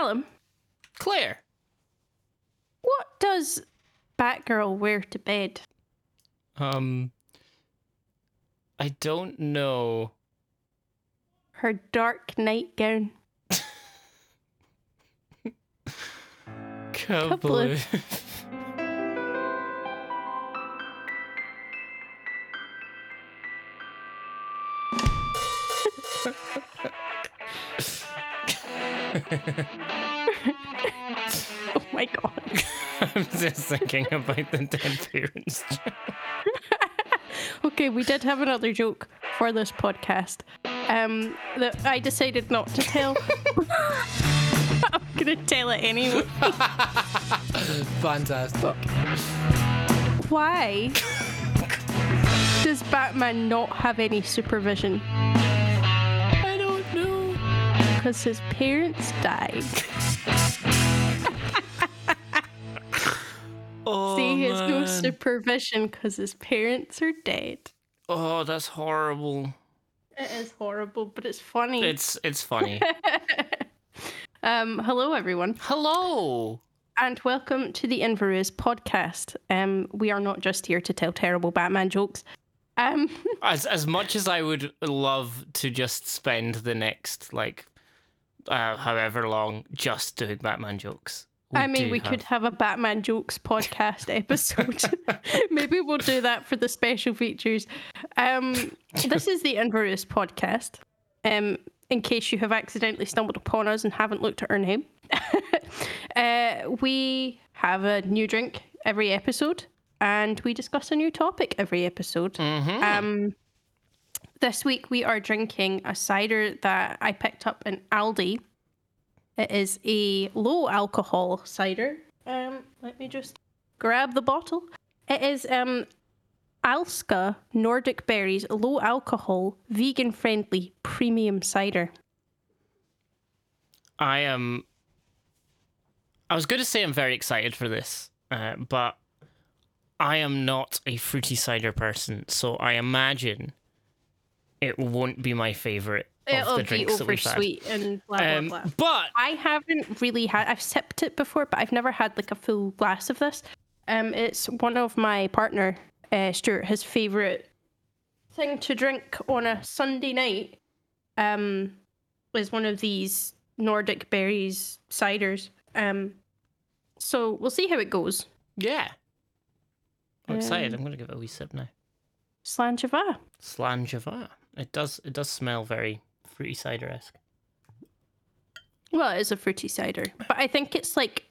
Callum, Claire. what does Batgirl wear to bed? Um, I don't know. Her dark nightgown. Couple. Oh I'm just thinking about the dead parents. Okay, we did have another joke for this podcast um, that I decided not to tell. I'm gonna tell it anyway. Fantastic. Why does Batman not have any supervision? I don't know. Because his parents died. Oh, See, he has no man. supervision because his parents are dead. Oh, that's horrible. It is horrible, but it's funny. It's it's funny. um, hello everyone, Hello. and welcome to the Inverus podcast. Um, we are not just here to tell terrible Batman jokes. Um, As as much as I would love to just spend the next like uh, however long just doing Batman jokes. I mean, we have- could have a Batman jokes podcast episode. Maybe we'll do that for the special features. Um, this is the Inverus podcast. Um, in case you have accidentally stumbled upon us and haven't looked at our name, uh, we have a new drink every episode, and we discuss a new topic every episode. Mhm. Um, this week we are drinking a cider that I picked up in Aldi. It is a low alcohol cider. Um, let me just grab the bottle. It is um Alska Nordic Berries low alcohol, vegan friendly premium cider. I am. I was going to say I'm very excited for this, uh, but I am not a fruity cider person, so I imagine it won't be my favorite It'll the be drinks that we've had. and blah blah Um, blah. but I haven't really had. I've sipped it before, but I've never had like a full glass of this. Um, it's one of my partner, uh, Stuart, his favorite thing to drink on a Sunday night. Um, is one of these Nordic berries ciders. Um, so we'll see how it goes. yeah, I'm excited. Um, I'm going to give it a wee sip now. Slanjava. Slanjava. It does. It does smell very fruity cider esque. Well, it is a fruity cider, but I think it's like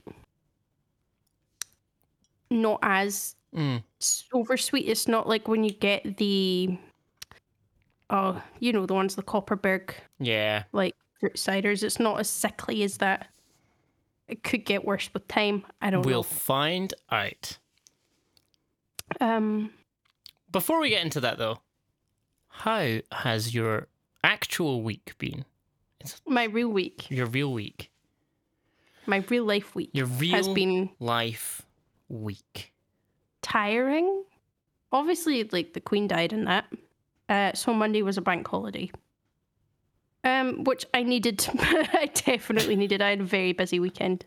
not as Mm. s- over sweet. It's not like when you get the oh, you know the ones the Kopparberg Yeah. like fruit ciders. It's not as sickly as that. It could get worse with time. I don't know. We'll find out. Um, Before we get into that, though, how has your actual week been? my real week, Your real week. my real life week Your real has been life week. tiring. Obviously, like the Queen died in that. Uh, so Monday was a bank holiday. Um, which I needed. I definitely needed. I had a very busy weekend.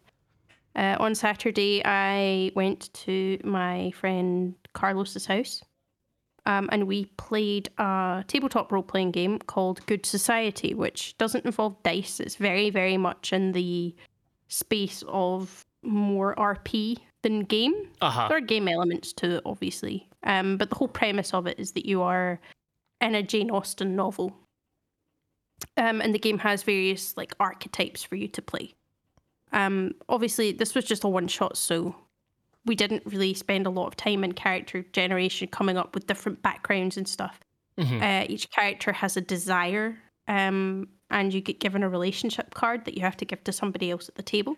Uh, on Saturday, I went to my friend Carlos's house, um, and we played a tabletop role playing game called Good Society, which doesn't involve dice. It's very, very much in the space of more RP than game. Uh huh. There are game elements to it, obviously. Um, but the whole premise of it is that you are in a Jane Austen novel. Um, and the game has various like archetypes for you to play. Um, obviously, this was just a one shot, so we didn't really spend a lot of time in character generation coming up with different backgrounds and stuff. Mhm. Uh, each character has a desire, um, and you get given a relationship card that you have to give to somebody else at the table.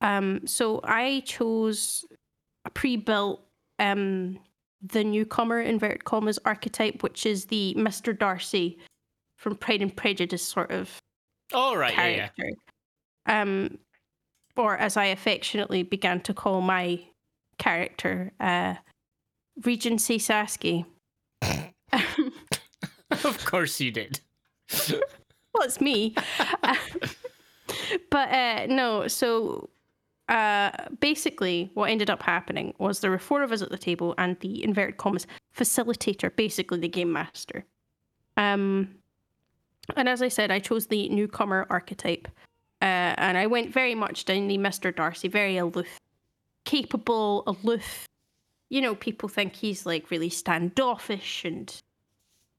Um, so I chose a pre-built um, the newcomer inverted commas archetype, which is the Mister Darcy from Pride and Prejudice sort of All right. Yeah. Yeah. character. Um, or as I affectionately began to call my character, uh, Regency Sasky. of course you did. well, it's me. but uh, no, so uh, basically, what ended up happening was there were four of us at the table, and the inverted commas facilitator, basically the game master. Um, and as I said, I chose the newcomer archetype, uh, and I went very much down the Mister Darcy, very aloof, capable, aloof. You know, people think he's like really standoffish and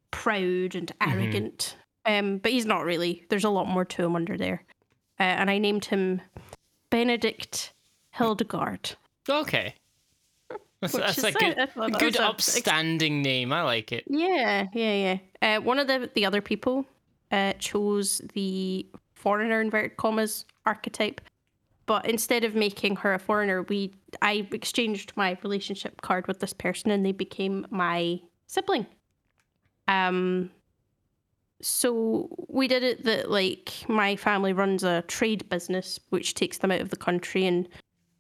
proud and arrogant, um, but he's not really. There's a lot more to him under there, uh, and I named him Benedict Hildegard. Okay. That's, that's is a a- good, that good a- upstanding name. I like it. Yeah, yeah, yeah. Uh, one of the the other people uh, chose the foreigner inverted commas archetype, but instead of making her a foreigner, we I exchanged my relationship card with this person, and they became my sibling. Um. So we did it that like my family runs a trade business, which takes them out of the country, and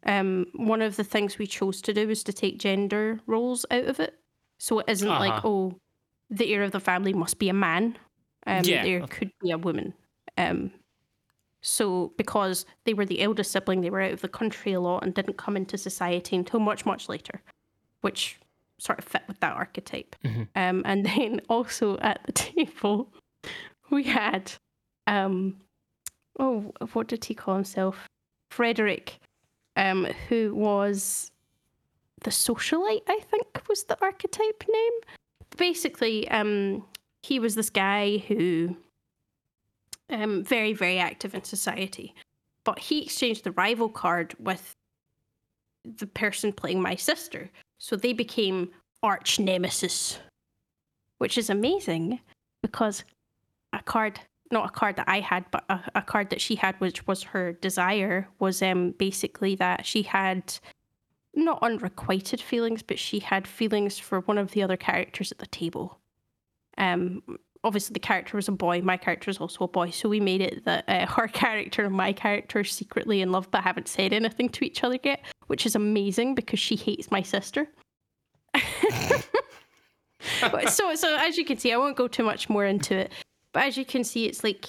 um, one of the things we chose to do was to take gender roles out of it. So it isn't like, Uh-huh. oh, the heir of the family must be a man. Um, Yeah, there okay. could be a woman. Um, so because they were the eldest sibling, they were out of the country a lot and didn't come into society until much, much later, which sort of fit with that archetype. Mhm. Um, and then also at the table, we had, um, oh, what did he call himself? Frederick, um, who was the socialite, I think was the archetype name. Basically, um, he was this guy who, um, very very active in society, but he exchanged the rival card with the person playing my sister, so they became arch nemesis, which is amazing because a card not a card that I had, but a, a card that she had, which was her desire, was um basically that she had not unrequited feelings, but she had feelings for one of the other characters at the table. Um, obviously the character was a boy. My character is also a boy, so we made it that uh, her character and my character are secretly in love, but haven't said anything to each other yet, which is amazing because she hates my sister. But so so as you can see, I won't go too much more into it. But as you can see, it's like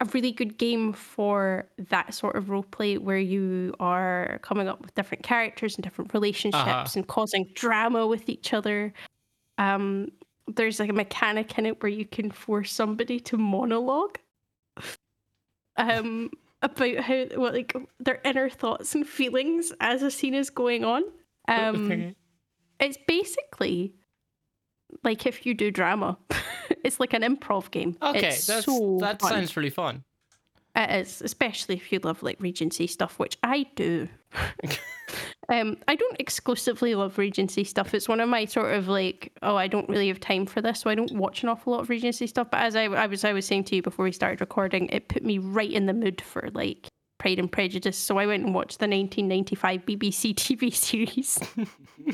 a really good game for that sort of role play where you are coming up with different characters and different relationships Uh-huh. and causing drama with each other. Um, there's like a mechanic in it where you can force somebody to monologue um, about how what like their inner thoughts and feelings as a scene is going on. Um, Okay. it's basically like if you do drama. it's like an improv game. Okay, it's that's, so that fun. sounds really fun. It is, especially if you love like Regency stuff, which I do. um, I don't exclusively love Regency stuff. It's one of my sort of like, oh, I don't really have time for this, so I don't watch an awful lot of Regency stuff. But as I, I was, I was saying to you before we started recording, it put me right in the mood for like Pride and Prejudice. So I went and watched the 1995 BBC TV series.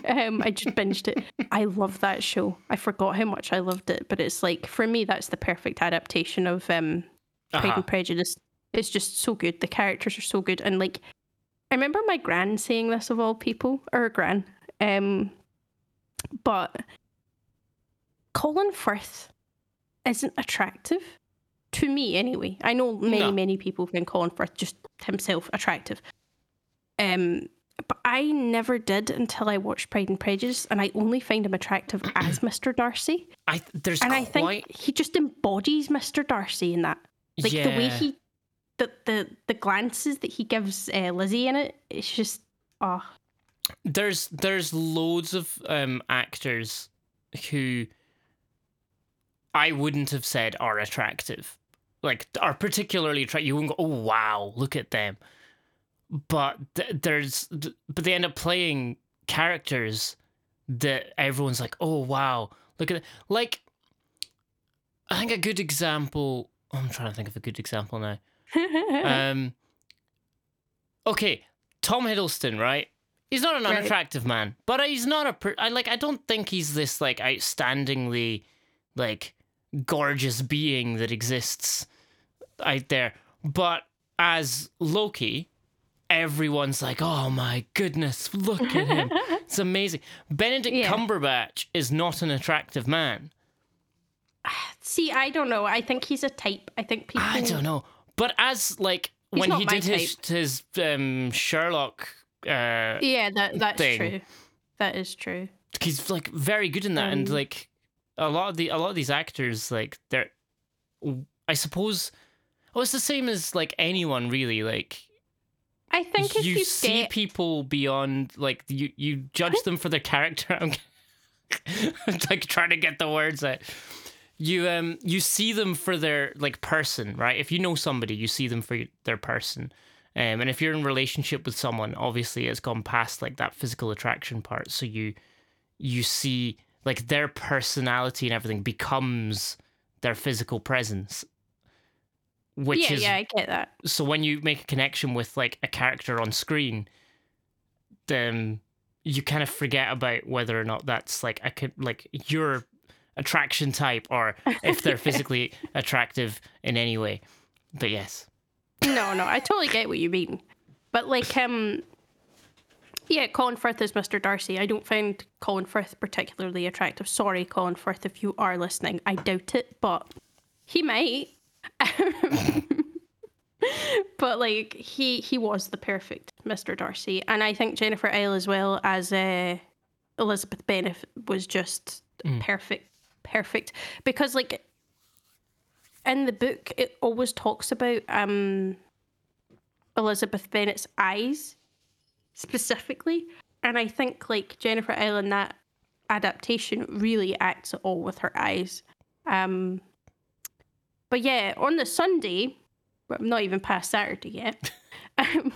um, I just binged it. I love that show. I forgot how much I loved it, but it's like for me, that's the perfect adaptation of um, Pride Uh-huh. and Prejudice. It's just so good. The characters are so good, and like, I remember my gran saying this of all people, or gran, um, but Colin Firth isn't attractive to me anyway. I know many No. many people find Colin Firth just himself attractive. Um, but I never did until I watched Pride and Prejudice, and I only find him attractive as Mr. Darcy. I there's And I think he just embodies Mr. Darcy in that like the way he the the the glances that he gives uh, Lizzie in it it's just oh there's there's loads of um actors who I wouldn't have said are attractive, like are particularly attractive. You wouldn't go, oh wow, look at them. But th- there's th- but they end up playing characters that everyone's like, oh wow, look at it. like. I think a good example. I'm trying to think of a good example now. Um, okay, Tom Hiddleston, right? He's not an Right. unattractive man, but he's not a. Per- I like. I don't think he's this like outstandingly, like, gorgeous being that exists out there. But as Loki, everyone's like, "Oh my goodness, look at him! It's amazing." Benedict Yeah. Cumberbatch is not an attractive man. see I don't know I think he's a type I think people I don't know. But as like when he did his his um, Sherlock. Uh, Yeah, that that's thing. true. That is true. he's like very good in that and Um, like a lot of the a lot of these actors like they're i suppose oh it's the same as like anyone really like I think if you you, see get people beyond like you you judge them for their character i'm like trying to get the words out you um you see them for their like person right? If you know somebody you see them for their person. Um, and if you're in relationship with someone obviously it's gone past like that physical attraction part. So you you see like their personality and everything becomes their physical presence which yeah, is yeah, I get that. so when you make a connection with like a character on screen then you kind of forget about whether or not that's like a like your attraction type or if they're physically attractive in any way but yes No, no, I totally get what you mean. But like um yeah, Colin Firth is Mr. Darcy. I don't find Colin Firth particularly attractive. Sorry, Colin Firth, if you are listening. I doubt it, but he might. but like he he was the perfect Mr. Darcy. And I think Jennifer Ehle as well as uh, Elizabeth Bennet was just Mm. perfect perfect. Because like in the book it always talks about um Elizabeth Bennet's eyes specifically. And I think like Jennifer Allen that adaptation really acts it all with her eyes. Um but yeah, on the Sunday, I'm not even past Saturday yet. um,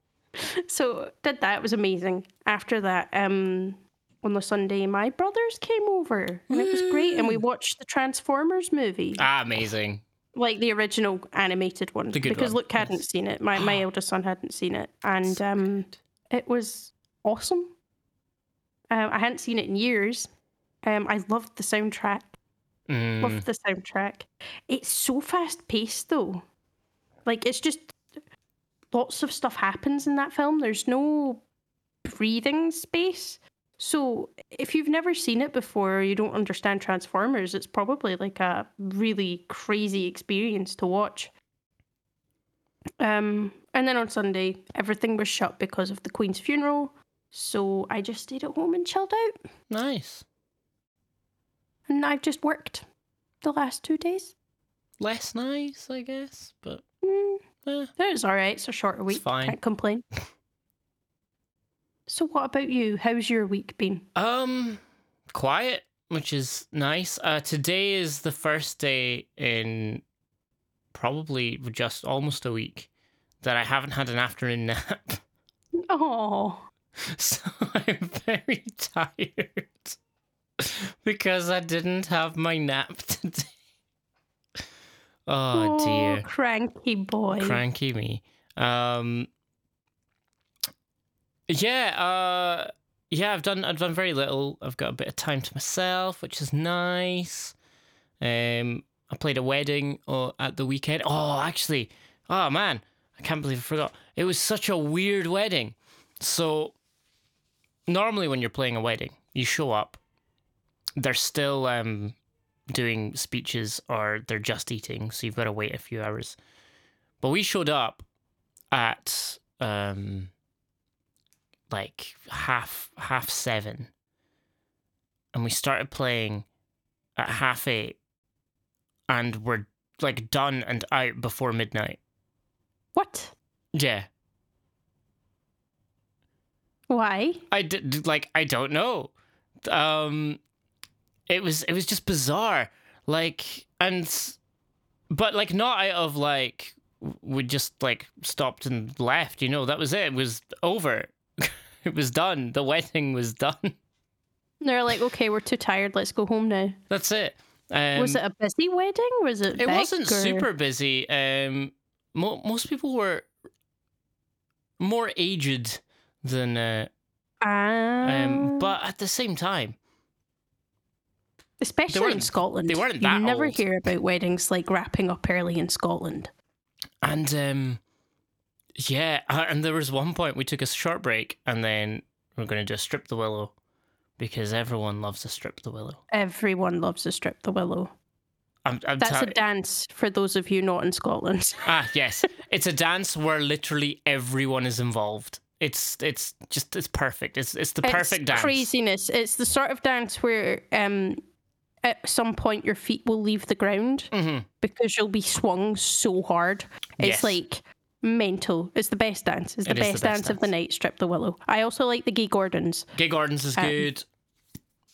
so did that, it was amazing. After that, um on the Sunday, my brothers came over and it was great. And we watched the Transformers movie ah amazing like the original animated one The good because one, Luke hadn't seen it. My my eldest son hadn't seen it, and um, it was awesome. Um, I hadn't seen it in years. Um, I loved the soundtrack. Mm, Loved the soundtrack. It's so fast paced though. Like it's just lots of stuff happens in that film. There's no breathing space. So if you've never seen it before or you don't understand Transformers, it's probably like a really crazy experience to watch. Um and then on Sunday everything was shut because of the Queen's funeral. So I just stayed at home and chilled out. nice And I've just worked the last two days. less nice i guess but Mm, eh. It was all right. It's a shorter week. fine. Can't complain. So, what about you? How's your week been? Um, quiet, which is nice. Uh, today is the first day in probably just almost a week that I haven't had an afternoon nap. Oh, So I'm very tired because I didn't have my nap today. Oh, dear cranky boy. cranky me um yeah uh yeah i've done i've done very little. I've got a bit of time to myself which is nice. Um i played a wedding uh, at the weekend. Oh actually oh man i can't believe i forgot. It was such a weird wedding. So normally when you're playing a wedding you show up they're still um doing speeches or they're just eating, so you've got to wait a few hours. But we showed up at um like half half seven, and we started playing at half eight, and we're like done and out before midnight. What? Yeah, Why? I did like I don't know. Um it was it was just bizarre. Like and but like not out of like we just like stopped and left, you know. That was it. It was over. it was done. The wedding was done. They're like, okay, we're too tired. Let's go home now. That's it. Um, was it a busy wedding? Was it? It wasn't or- super busy. Um, mo- most people were more aged than, uh, Ah, um, but at the same time, especially in Scotland, they weren't that. you never old. hear about weddings like wrapping up early in Scotland. And um, yeah, uh, and there was one point we took a short break, and then we're going to just strip the willow because everyone loves to strip the willow. Everyone loves to strip the willow. I'm, I'm That's a dance for those of you not in Scotland. ah yes, it's a dance where literally everyone is involved. It's it's just it's perfect. It's it's the perfect it's dance. craziness. It's the sort of dance where um at some point your feet will leave the ground hmm because you'll be swung so hard. It's Yes. like mental. It's the best dance. It's the It is the best, best dance, of the night. Strip the willow. I also like the Gay Gordons. Gay Gordons is Um, good.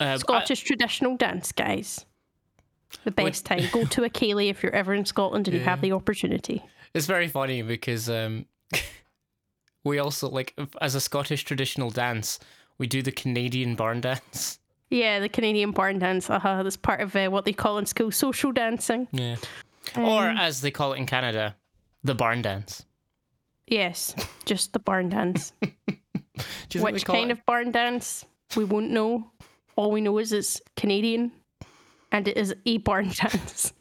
I- Scottish traditional dance, guys. The best time. Go to a ceilidh if you're ever in Scotland and you have the opportunity. It's very funny because um, we also like as a Scottish traditional dance, we do the Canadian barn dance. Yeah, the Canadian barn dance. Uh-huh. That's part of uh, what they call in school social dancing. Yeah. or Um, as they call it in Canada, the barn dance. Yes, just the barn dance. Do you think we Which kind it? of barn dance? We won't know. All we know is it's Canadian and it is a barn dance.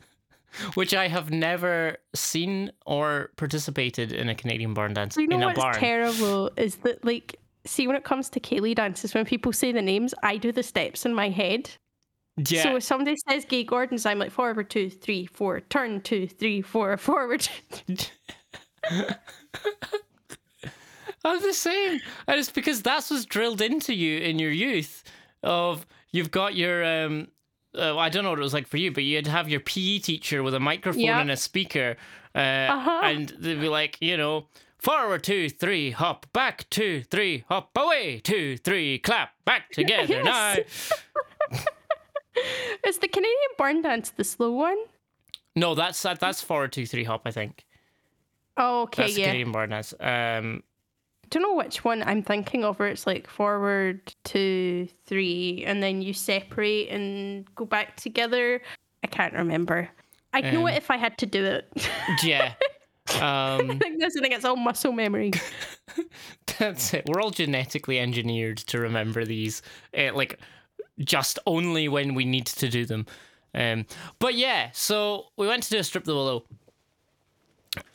Which I have never seen or participated in a Canadian barn dance You know in a what's barn. terrible is that, like, see, when it comes to ceilidh dances, when people say the names, I do the steps in my head. yeah. So if somebody says Gay Gordons, I'm like forward two, three, four, turn two, three, four, forward. I'm the same. And it's because that's what's drilled into you in your youth of you've got your um uh, I don't know what it was like for you, but you'd have your PE teacher with a microphone Yep. and a speaker, uh, Uh-huh. and they'd be like, you know, forward two, three, hop, back two, three, hop, away two, three, clap, back together Yes. now. is the Canadian barn dance the slow one? No, that's that, that's forward two, three, hop. I think Oh, okay, that's yeah. Canadian barn dance. Um, don't know which one I'm thinking of where it's like forward two, three, and then you separate and go back together. I can't remember. I'd know Um, it if I had to do it. yeah. Um, I think that's I think it's all muscle memory. That's it. We're all genetically engineered to remember these, uh, like just only when we need to do them. Um, but yeah, so we went to do a strip the willow,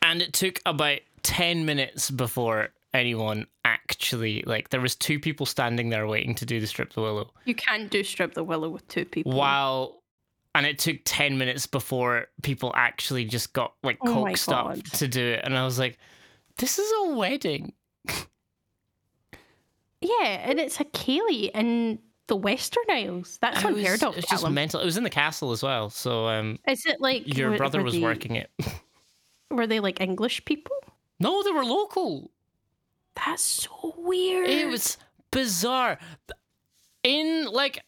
and it took about ten minutes before anyone actually like. There was two people standing there waiting to do the strip the willow, You can't do strip the willow with two people. while. And it took 10 minutes before people actually just got like Oh coaxed up to do it. And I was like, this is a wedding. Yeah, and it's a ceilidh in the Western Isles. That's It was- unheard of. It's just mental. It was in the castle as well. So um, Is it like your brother was they- working it. Were they like English people? no, they were local. That's so weird. It was bizarre. In like,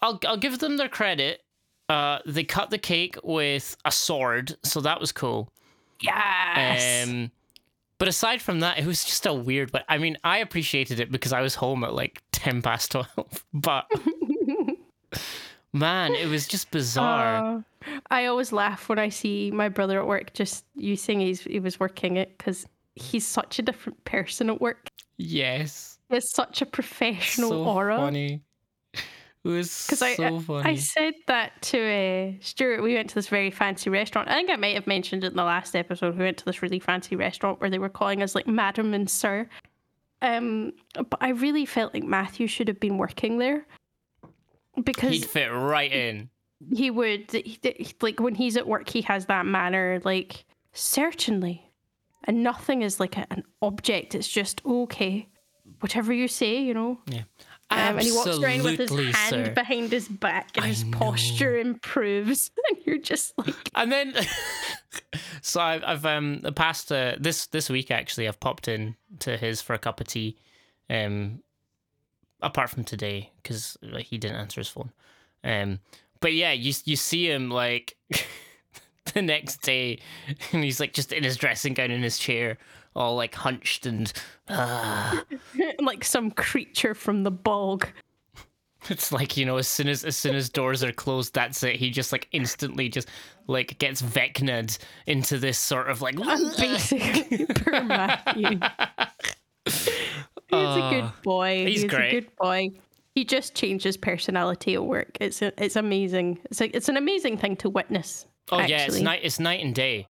I'll I'll give them their credit. Uh, they cut the cake with a sword, so that was cool. yes. Um, but aside from that, it was just a weird. But I mean, I appreciated it because I was home at like ten past twelve. But man, it was just bizarre. Uh, I always laugh when I see my brother at work just using he's he was working it because he's such a different person at work. yes, He has such a professional so aura. funny. It was so I, funny. I said that to uh, Stuart. We went to this very fancy restaurant. I think I might have mentioned it in the last episode. We went to this really fancy restaurant where they were calling us like Madam and Sir. Um, but I really felt like Matthew should have been working there because He'd fit right in. he would he, like when he's at work. He has that manner, like certainly, and nothing is like a, an object. It's just okay, whatever you say, you know. Yeah. Um, and he walks around with his hand sir. behind his back and I his know. posture improves. And you're just like, And then, so I've, I've um the past uh, this this week actually I've popped in to his for a cup of tea, um, apart from today because he didn't answer his phone, um, but yeah you you see him like the next day and he's like just in his dressing gown in his chair all like hunched and uh, like some creature from the bog. it's like you know as soon as as soon as doors are closed that's it he just like instantly just like gets vecna'd into this sort of like Basically, poor Matthew. He's a good Uh, boy. he's He's, great. a good boy. He just changes personality at work. It's a, it's amazing. It's a, it's an amazing thing to witness. oh actually. yeah it's night it's night and day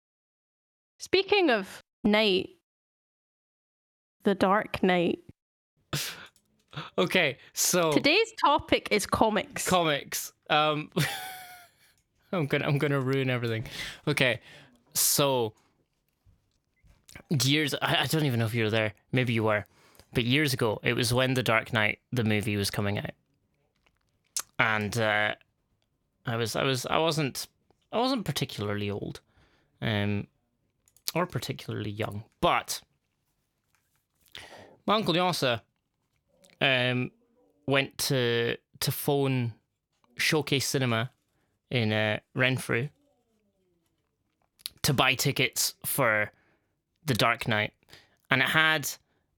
Speaking of night, the dark night. okay so Today's topic is comics. comics um I'm gonna I'm gonna ruin everything. Okay, so years I, I don't even know if you were there. Maybe you were, but years ago it was when The Dark Knight the movie was coming out, and uh, I was I was I wasn't I wasn't particularly old, um, or particularly young, but my uncle Yossa, um, went to to phone Showcase Cinema in uh, Renfrew to buy tickets for The Dark Knight, and it had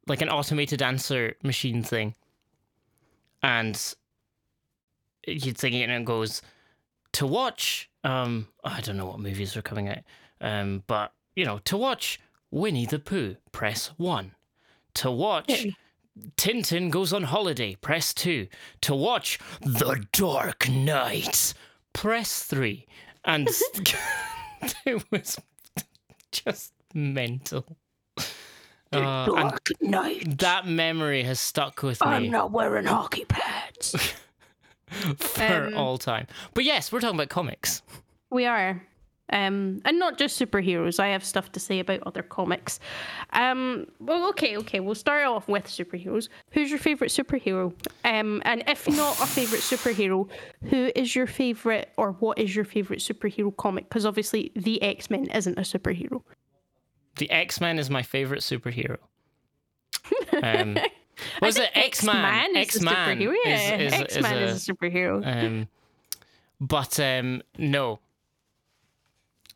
like an automated answer machine thing, and you'd think it and it goes to watch. Um, I don't know what movies are coming out, um, but you know, to watch Winnie the Pooh, press one. To watch. Hey. Tintin goes on holiday, press 2. To watch The Dark Knight, press 3. And it was just mental. Uh, and Dark Knight. that memory has stuck with me I'm not wearing hockey pads. for Um, all time. But yes, we're talking about comics. we are. Um, and not just superheroes. I have stuff to say about other comics. Um, well, okay, okay. We'll start off with superheroes. Who's your favorite superhero? Um, and if not a favorite superhero, who is your favorite, or what is your favorite superhero comic? Because obviously, the X Men isn't a superhero. The X Men is my favorite superhero. Um, was it X Man? X Man is a superhero. Yeah, X Man a- is a superhero. Um, but um, no.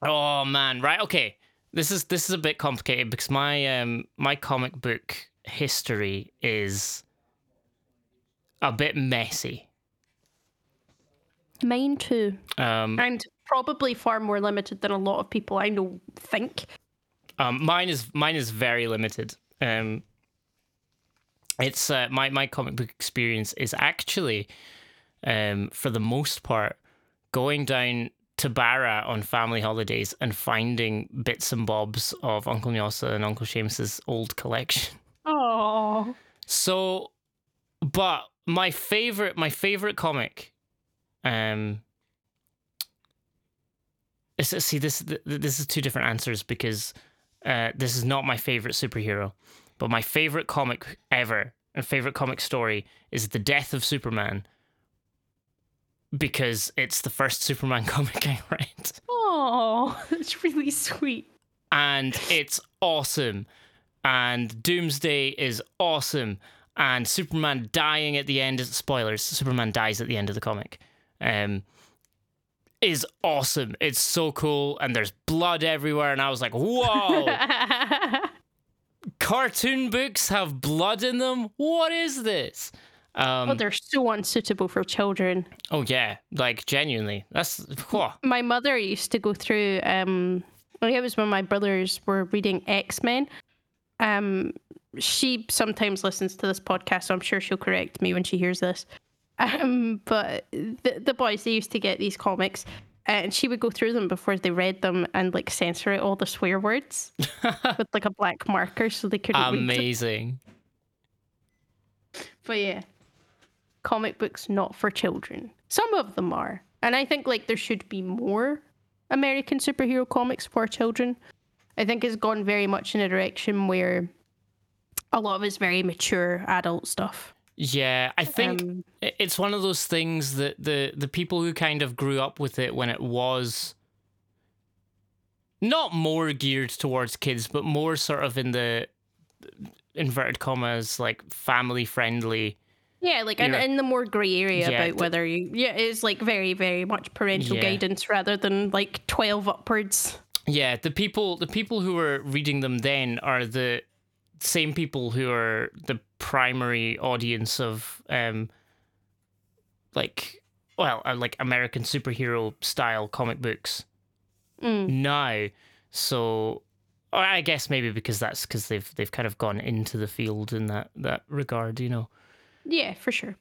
Oh man, right? Okay, this is this is a bit complicated because my um my comic book history is a bit messy. Mine too, Um, and probably far more limited than a lot of people I know think. Um, mine is mine is very limited. Um, it's uh, my my comic book experience is actually, um, for the most part, going down to Barra on family holidays and finding bits and bobs of Uncle Nyosa and Uncle Seamus's old collection. Oh, So, but my favorite, my favorite comic, um, is see this this is two different answers because uh, this is not my favorite superhero, but my favorite comic ever and favorite comic story is the death of Superman because it's the first Superman comic I read oh, that's really sweet. and it's awesome. And Doomsday is awesome. And Superman dying at the end, is spoilers, Superman dies at the end of the comic, um, is awesome. It's so cool. And there's blood everywhere. And I was like, whoa, cartoon books have blood in them? What is this? Um, oh, they're so unsuitable for children. oh, yeah, like genuinely. That's, whoa. My mother used to go through. Um, I think it was when my brothers were reading X Men. Um, she sometimes listens to this podcast, so I'm sure she'll correct me when she hears this. Um, but the the boys they used to get these comics, and she would go through them before they read them and like censor out all the swear words with like a black marker so they couldn't read them. Amazing. But yeah, comic books not for children. Some of them are, and I think like there should be more American superhero comics for children. I think it's gone very much in a direction where a lot of it's very mature adult stuff. Yeah, I think Um, it's one of those things that the the people who kind of grew up with it when it was not more geared towards kids, but more sort of in the inverted commas like family friendly. Yeah, like in, in the more grey area Yeah, about the- whether you yeah, it's like very very much parental Yeah. guidance rather than like twelve upwards. Yeah, the people the people who were reading them then are the same people who are the primary audience of um like well, uh, like American superhero style comic books. Mm. now. So or I guess maybe because that's because they've they've kind of gone into the field in that that regard, you know. Yeah, for sure.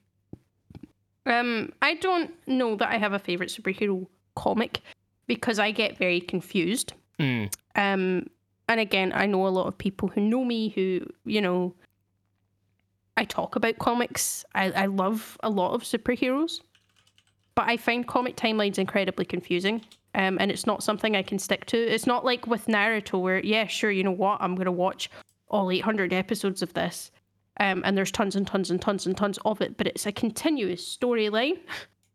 Um, I don't know that I have a favorite superhero comic because I get very confused. Mm. Um, and again, I know a lot of people who know me who, you know, I talk about comics. I, I love a lot of superheroes. but I find comic timelines incredibly confusing. Um, and it's not something I can stick to. It's not like with Naruto, where yeah, sure, you know what, I'm gonna watch all 800 episodes of this, um, and there's tons and tons and tons and tons of it, but it's a continuous storyline.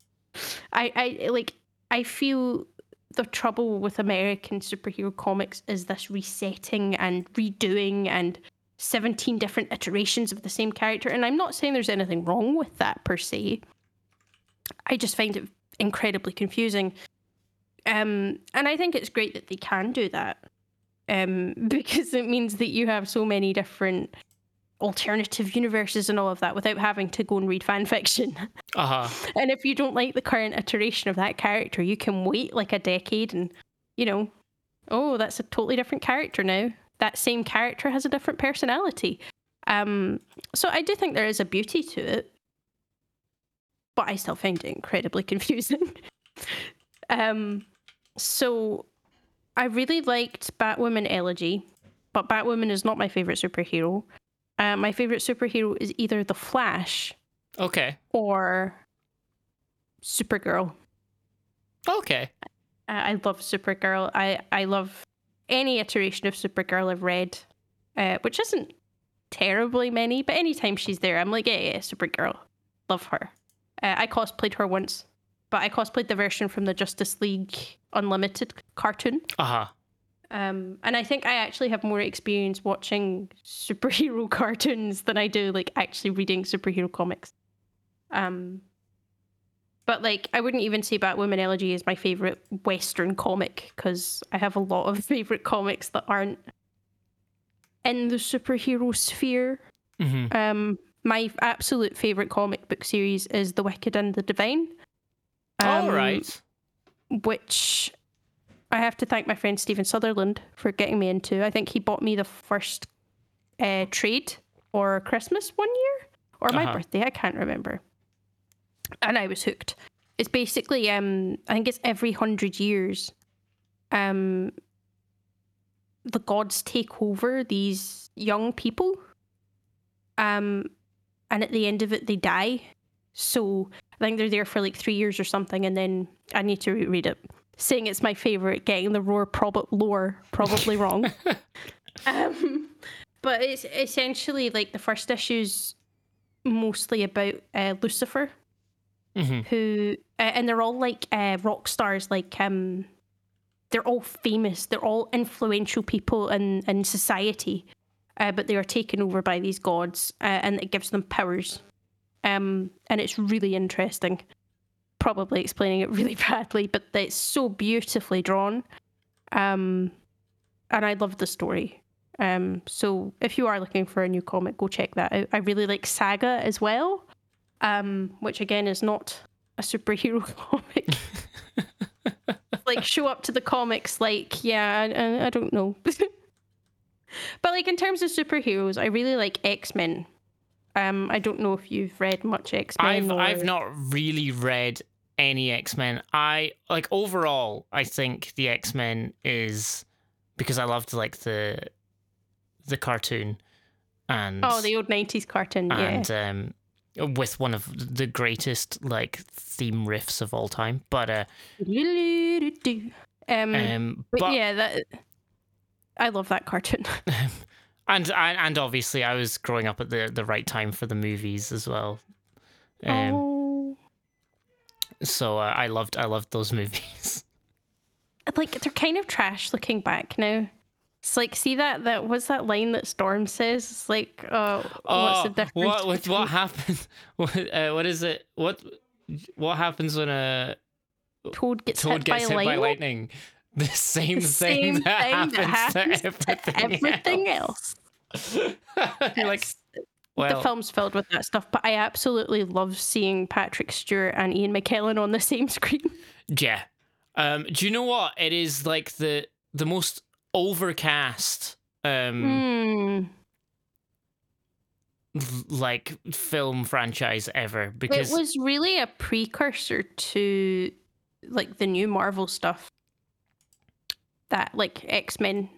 I, I like, I feel the trouble with American superhero comics is this resetting and redoing and 17 different iterations of the same character. And I'm not saying there's anything wrong with that per se. I just find it incredibly confusing. Um, and I think it's great that they can do that um, because it means that you have so many different alternative universes and all of that without having to go and read fan fiction. Uh huh. and if you don't like the current iteration of that character, you can wait like a decade and, you know, oh, that's a totally different character now. That same character has a different personality. Um, so I do think there is a beauty to it, but I still find it incredibly confusing. um, so I really liked Batwoman Elegy, but Batwoman is not my favorite superhero. Uh, my favorite superhero is either the Flash Okay. or Supergirl. Okay. Uh, I love Supergirl. I I love any iteration of Supergirl I've read, uh, which isn't terribly many, but anytime she's there, I'm like, yeah, yeah, Supergirl, love her. Uh, I cosplayed her once, but I cosplayed the version from the Justice League Unlimited cartoon. Uh huh. Um, and I think I actually have more experience watching superhero cartoons than I do like actually reading superhero comics. Um, but like I wouldn't even say Batwoman Elegy is my favorite Western comic because I have a lot of favorite comics that aren't in the superhero sphere. hmm Um, my absolute favorite comic book series is The Wicked and the Divine. All um, right. which I have to thank my friend Stephen Sutherland for getting me into. I think he bought me the first uh, trade for Christmas one year or my Uh-huh. birthday. I can't remember. And I was hooked. It's basically, um, I think it's every hundred years, um, the gods take over these young people, um, and at the end of it, they die. So I think they're there for like three years or something, and then I need to reread it. Saying it's my favorite, getting the roar prob- lore probably wrong. um, but it's essentially like the first issue's mostly about uh, Lucifer, hmm who uh, and they're all like uh, rock stars, like um, they're all famous, they're all influential people in in society, uh, but they are taken over by these gods, uh, and it gives them powers. Um, and it's really interesting. Probably explaining it really badly, but it's so beautifully drawn. Um, and I love the story. Um, so if you are looking for a new comic, go check that out. I really like Saga as well, um, which again is not a superhero comic. like show up to the comics like yeah I, I, don't know but like in terms of superheroes i really like x-men um i don't know if you've read much x-men I've or... I've not really read any X Men. I like overall. I think the X Men is because I loved like the the cartoon and oh the old 90s cartoon yeah and um with one of the greatest like theme riffs of all time. But uh um, um but, but yeah that i love that cartoon and and and obviously I was growing up at the the right time for the movies as well. Um, oh so uh, I loved I loved those movies. like they're kind of trash looking back now it's like see that that was that line that storm says it's like uh what's the difference What with between- what happens? What uh, what is it? What what happens when a toad gets toad hit gets by hit by lightning lightning? The same the thing same that thing that happens, happens to everything. everything else. else. Like, well, the film's filled with that stuff, but I absolutely love seeing Patrick Stewart and Ian McKellen on the same screen. yeah. Um, do you know what? It is like the the most overcast um l- like film franchise ever because It was really a precursor to like the new Marvel stuff, that like X Men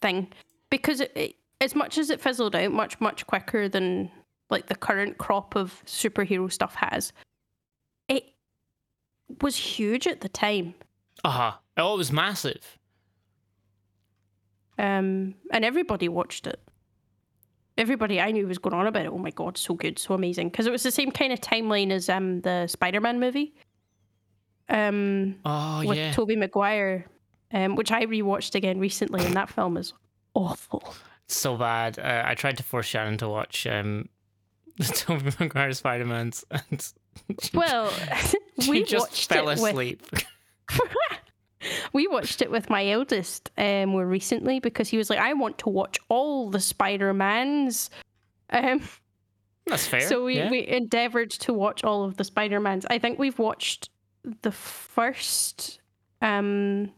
thing, because it, it, as much as it fizzled out much much quicker than like the current crop of superhero stuff has, it was huge at the time. Uh huh. Oh, it was massive. Um, and everybody watched it. Everybody I knew was going on about it. Oh my god, so good, so amazing. Because it was the same kind of timeline as um the Spider Man movie. Um, Oh with yeah. Tobey Maguire, um, which I rewatched again recently, and that film is awful. So bad. Uh, I tried to force Shannon to watch um, the Tobey Maguire Spider Man's, and Well, she we just watched fell it with asleep. we watched it with my eldest um, more recently because he was like, I want to watch all the Spider Mans. Um, That's fair. so we, yeah. we endeavored to watch all of the Spider Mans. I think we've watched the first, um,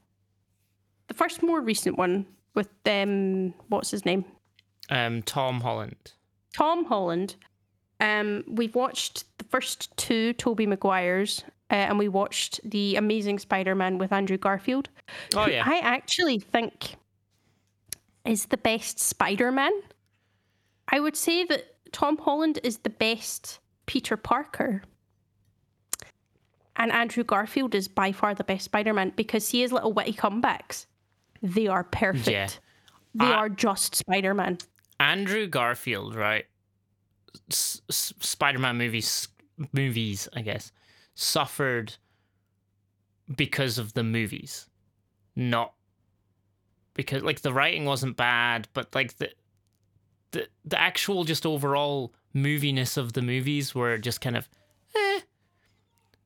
the first more recent one with them. What's his name? um, Tom Holland. Tom Holland. Um, we've watched the first two Tobey Maguires, uh, and we watched the Amazing Spider-Man with Andrew Garfield. Oh yeah. I actually think is the best Spider-Man. I would say that Tom Holland is the best Peter Parker. And Andrew Garfield is by far the best Spider-Man because he has little witty comebacks. They are perfect. Yeah. They I- are just Spider-Man. Andrew Garfield, right? S- S- Spider-Man movies, movies, I guess, suffered because of the movies, not because like the writing wasn't bad, but like the the the actual just overall moviness of the movies were just kind of, eh,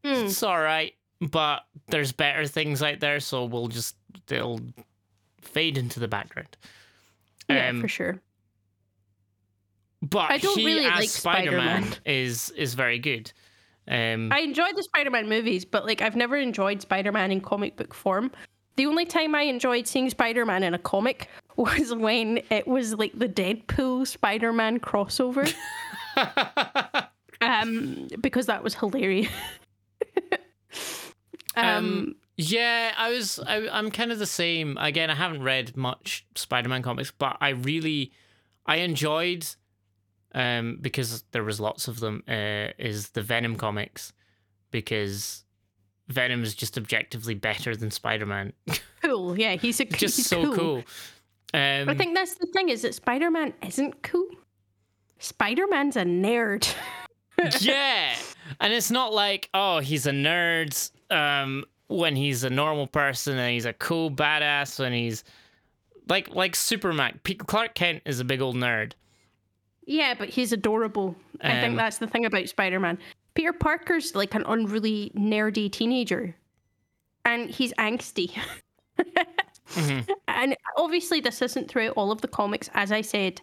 Hmm. it's all right, but there's better things out there, so we'll just they'll fade into the background. Yeah, Um, for sure. But I don't he really as like Spider-Man Spider-Man. is is very good. Um, I enjoyed the Spider-Man movies, but like I've never enjoyed Spider-Man in comic book form. The only time I enjoyed seeing Spider-Man in a comic was when it was like the Deadpool Spider-Man crossover. um, because that was hilarious. um, Um, yeah, I was. I, I'm kind of the same. Again, I haven't read much Spider-Man comics, but I really, I enjoyed, um, because there was lots of them. Uh, is the Venom comics, because Venom is just objectively better than Spider-Man. cool. Yeah, he's a just he's so cool. Um, I think that's the thing is that Spider-Man isn't cool. Spider-Man's a nerd. yeah and it's not like oh he's a nerd um when he's a normal person and he's a cool badass when he's like like superman clark kent is a big old nerd Yeah, but he's adorable. I Um, think that's the thing about Spider Man. Peter Parker's like an unruly, nerdy teenager, and he's angsty. Mhm. And obviously, this isn't throughout all of the comics. As I said,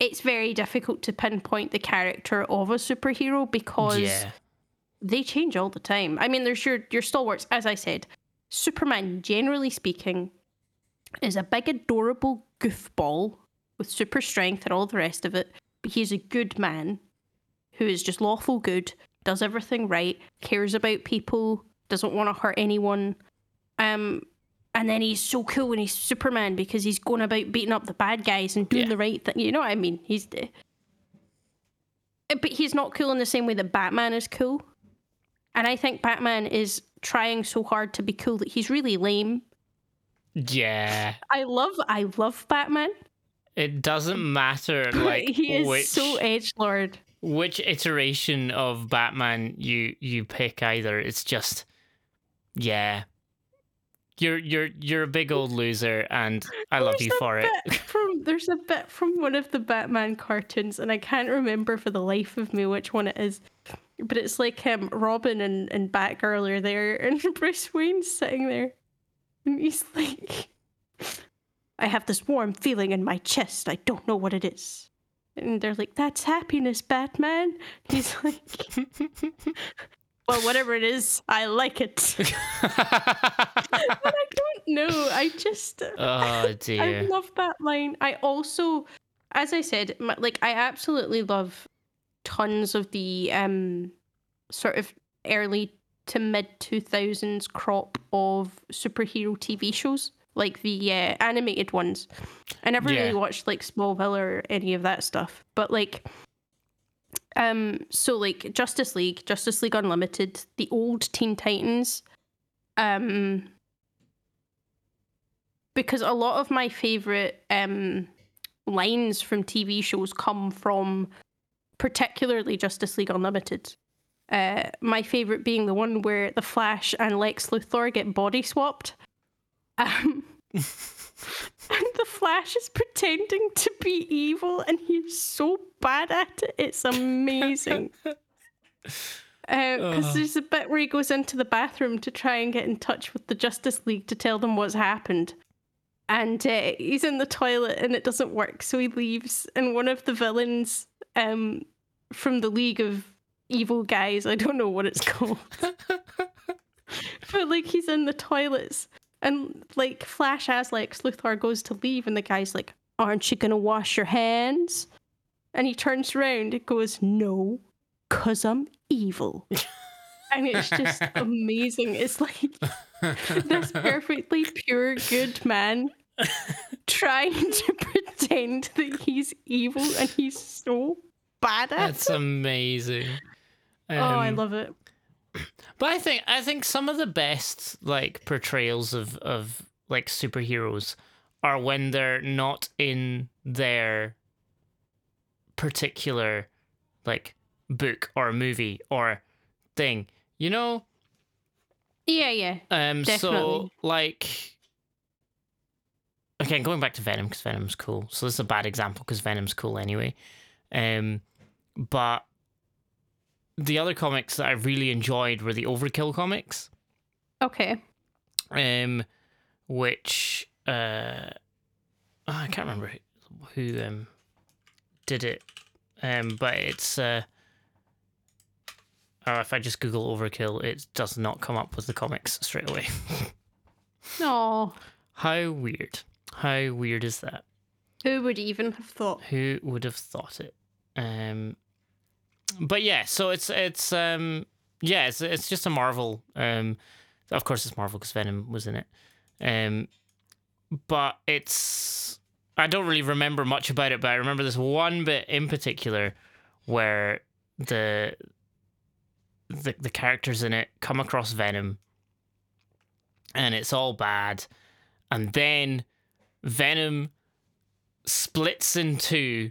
it's very difficult to pinpoint the character of a superhero because yeah they change all the time. I mean, there's your your stalwarts, as I said. Superman, generally speaking, is a big, adorable goofball with super strength and all the rest of it. But he's a good man who is just lawful good, does everything right, cares about people, doesn't want to hurt anyone. Um, and then he's so cool when he's Superman because he's going about beating up the bad guys and doing Yeah. the right thing. You know what I mean? He's. But he's not cool in the same way that Batman is cool. And I think Batman is trying so hard to be cool that he's really lame. yeah I love I love Batman. it doesn't matter like he is which so edge lord. which iteration of batman you you pick either it's just yeah you're you're you're a big old loser and i love There's you for it From there's a bit from one of the Batman cartoons, and I can't remember for the life of me which one it is. But it's like um, Robin and, and Batgirl are there, and Bruce Wayne's sitting there, and he's like, "I have this warm feeling in my chest. I don't know what it is." And they're like, "That's happiness, Batman." He's like, "Well, whatever it is, I like it." but I don't know. I just. oh dear. I love that line. I also, as I said, like I absolutely love tons of the um sort of early to mid two thousands crop of superhero TV shows, like the uh, animated ones. I never Yeah. really watched like Smallville or any of that stuff, but like Um, so like Justice League, Justice League Unlimited, the old Teen Titans, um, because a lot of my favorite um lines from TV shows come from particularly Justice League Unlimited. Uh, my favorite being the one where the Flash and Lex Luthor get body swapped. Um, and the Flash is pretending to be evil, and he's so bad at it. It's amazing. Because uh, there's a bit where he goes into the bathroom to try and get in touch with the Justice League to tell them what's happened. And uh, he's in the toilet and it doesn't work, so he leaves. And one of the villains um, from the League of Evil Guys, I don't know what it's called, but like he's in the toilets and like Flash as Lex Luthor goes to leave, and the guy's like, "Aren't you gonna wash your hands?" And he turns around and goes, "No, cause I'm evil." and it's just amazing. It's like this perfectly pure good man trying to pretend that he's evil, and he's so bad at That's it. amazing. Um, oh, I Um, love it. But I think I think some of the best like portrayals of of like superheroes are when they're not in their particular like book or movie or thing. You know? Yeah, yeah. Um so like Okay, going back to Venom because Venom's cool. So this is a bad example because Venom's cool anyway. Um but the other comics that I really enjoyed were the Overkill comics Okay. um, which uh, oh, I can't remember who, who um did it, um, but it's uh, or if I just Google Overkill, it does not come up with the comics straight away. No. How weird! How weird is that? Who would even have thought? Who would have thought it? Um, but yeah, so it's it's um yeah, it's it's just a Marvel. Um, of course it's Marvel because Venom was in it. Um, but it's I don't really remember much about it, but I remember this one bit in particular where the the the characters in it come across Venom, and it's all bad, and then Venom splits in two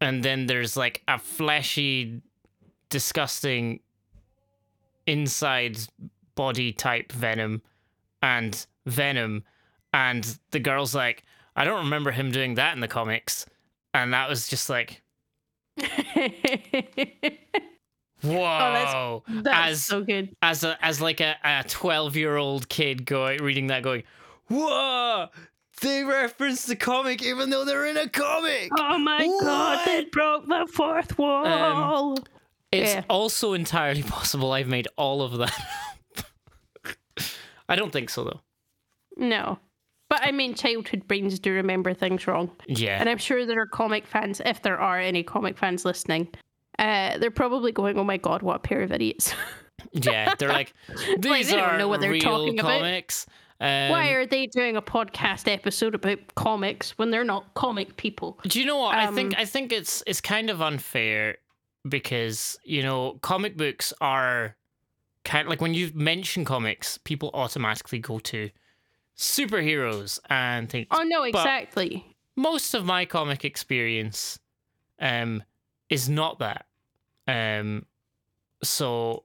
and then there's like a fleshy, disgusting inside body type Venom and Venom. And the girl's like, I don't remember him doing that in the comics. And that was just like, whoa. Oh, that's as so good. as a as like a, a 12 year old kid going reading that going, whoa, they reference the comic even though they're in a comic. Oh my god, they broke the fourth wall. It's Yeah. also entirely possible I've made all of that. I don't think so though. no. But I mean, childhood brains do remember things wrong. Yeah. And I'm sure there are comic fans, if there are any comic fans listening, uh, they're probably going, oh my god, what a pair of idiots. yeah. They're like, these they don't are know what they're real talking about. Um, Why are they doing a podcast episode about comics when they're not comic people? Do you know what? I think Um, I think it's it's kind of unfair because you know comic books are kind of, like when you mention comics, people automatically go to superheroes and think Oh no, But- exactly. most of my comic experience um is not that. Um so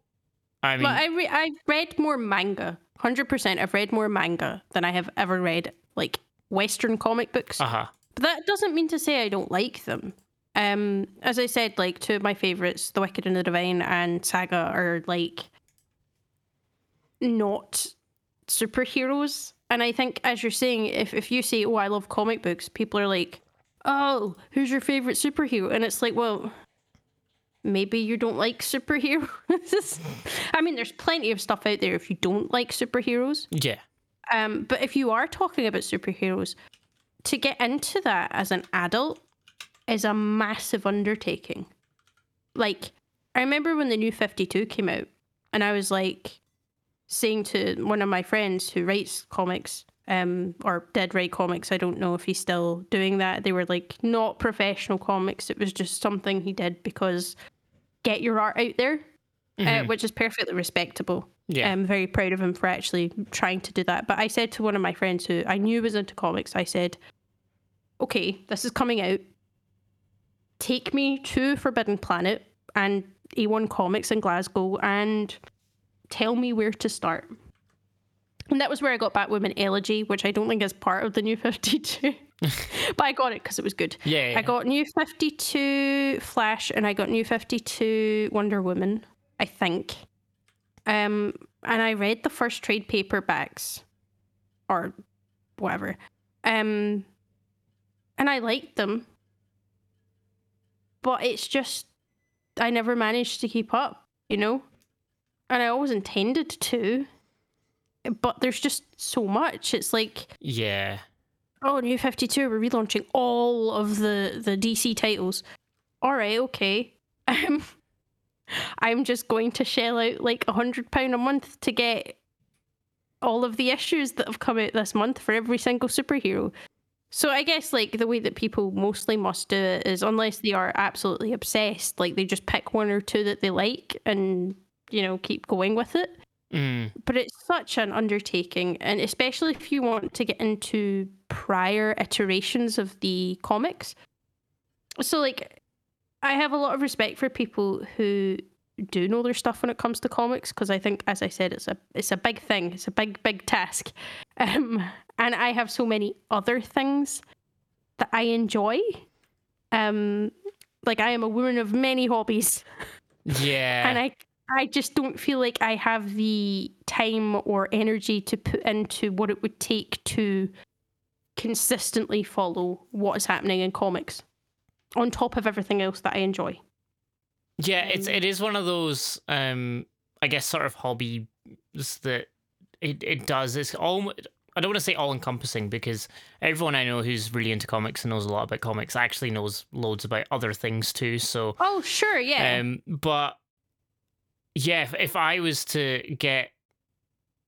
I mean But I re- I've read more manga. Hundred percent, I've read more manga than I have ever read like Western comic books. uh-huh. But that doesn't mean to say I don't like them. Um, as I said, like two of my favorites, The Wicked and the Divine and Saga, are like not superheroes. And I think, as you're saying, if if you say, "Oh, I love comic books," people are like, "Oh, who's your favorite superhero?" And it's like, well, maybe you don't like superheroes. I mean, there's plenty of stuff out there if you don't like superheroes. Yeah. Um, but if you are talking about superheroes, to get into that as an adult is a massive undertaking. Like, I remember when the new 52 came out, and I was like saying to one of my friends who writes comics, um, or did write comics. I don't know if he's still doing that. They were like not professional comics. It was just something he did because get your art out there, uh, Mhm. which is perfectly respectable. Yeah. I'm very proud of him for actually trying to do that. But I said to one of my friends who I knew was into comics, I said, okay, this is coming out. Take me to Forbidden Planet and A1 Comics in Glasgow and tell me where to start. And that was where I got Batwoman Elegy, which I don't think is part of the new 52. but I got it because it was good. yeah, yeah. I got New 52 Flash and I got New 52 Wonder Woman, I think. Um, and I read the first trade paperbacks or whatever. Um, and I liked them. But it's just, I never managed to keep up, you know? And I always intended to. But there's just so much. It's like, yeah. Oh, New 52, we're relaunching all of the, the DC titles. All right, okay. Um, I'm just going to shell out like a £100 a month to get all of the issues that have come out this month for every single superhero. So I guess like the way that people mostly must do it is unless they are absolutely obsessed, like they just pick one or two that they like and, you know, keep going with it Mm. but it's such an undertaking and especially if you want to get into prior iterations of the comics. So like i have a lot of respect for people who do know their stuff when it comes to comics because i think as i said it's a it's a big thing. It's a big big task. Um and i have so many other things that i enjoy. Um like i am a woman of many hobbies. Yeah. and I I just don't feel like I have the time or energy to put into what it would take to consistently follow what is happening in comics on top of everything else that I enjoy. Yeah, it's it is one of those um I guess sort of hobbies that it it does it's all I don't want to say all encompassing because everyone I know who's really into comics and knows a lot about comics actually knows loads about other things too. So Oh, sure, yeah. um but yeah, if, if I was to get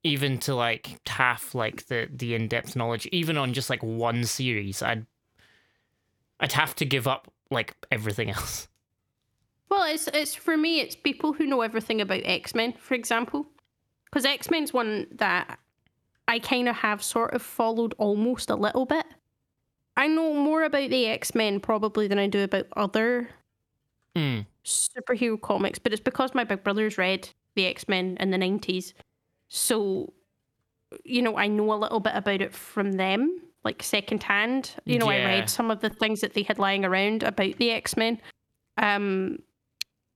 even to like half like the the in-depth knowledge even on just like one series, I'd I'd have to give up like everything else. Well, it's it's for me. It's people who know everything about X Men, for example, because X Men's one that I kind of have sort of followed almost a little bit. I know more about the X Men probably than I do about other Mm. Superhero comics, but it's because my big brothers read the X Men in the nineties, so you know I know a little bit about it from them, like secondhand. You know, I read some of the things that they had lying around about the X Men. Um,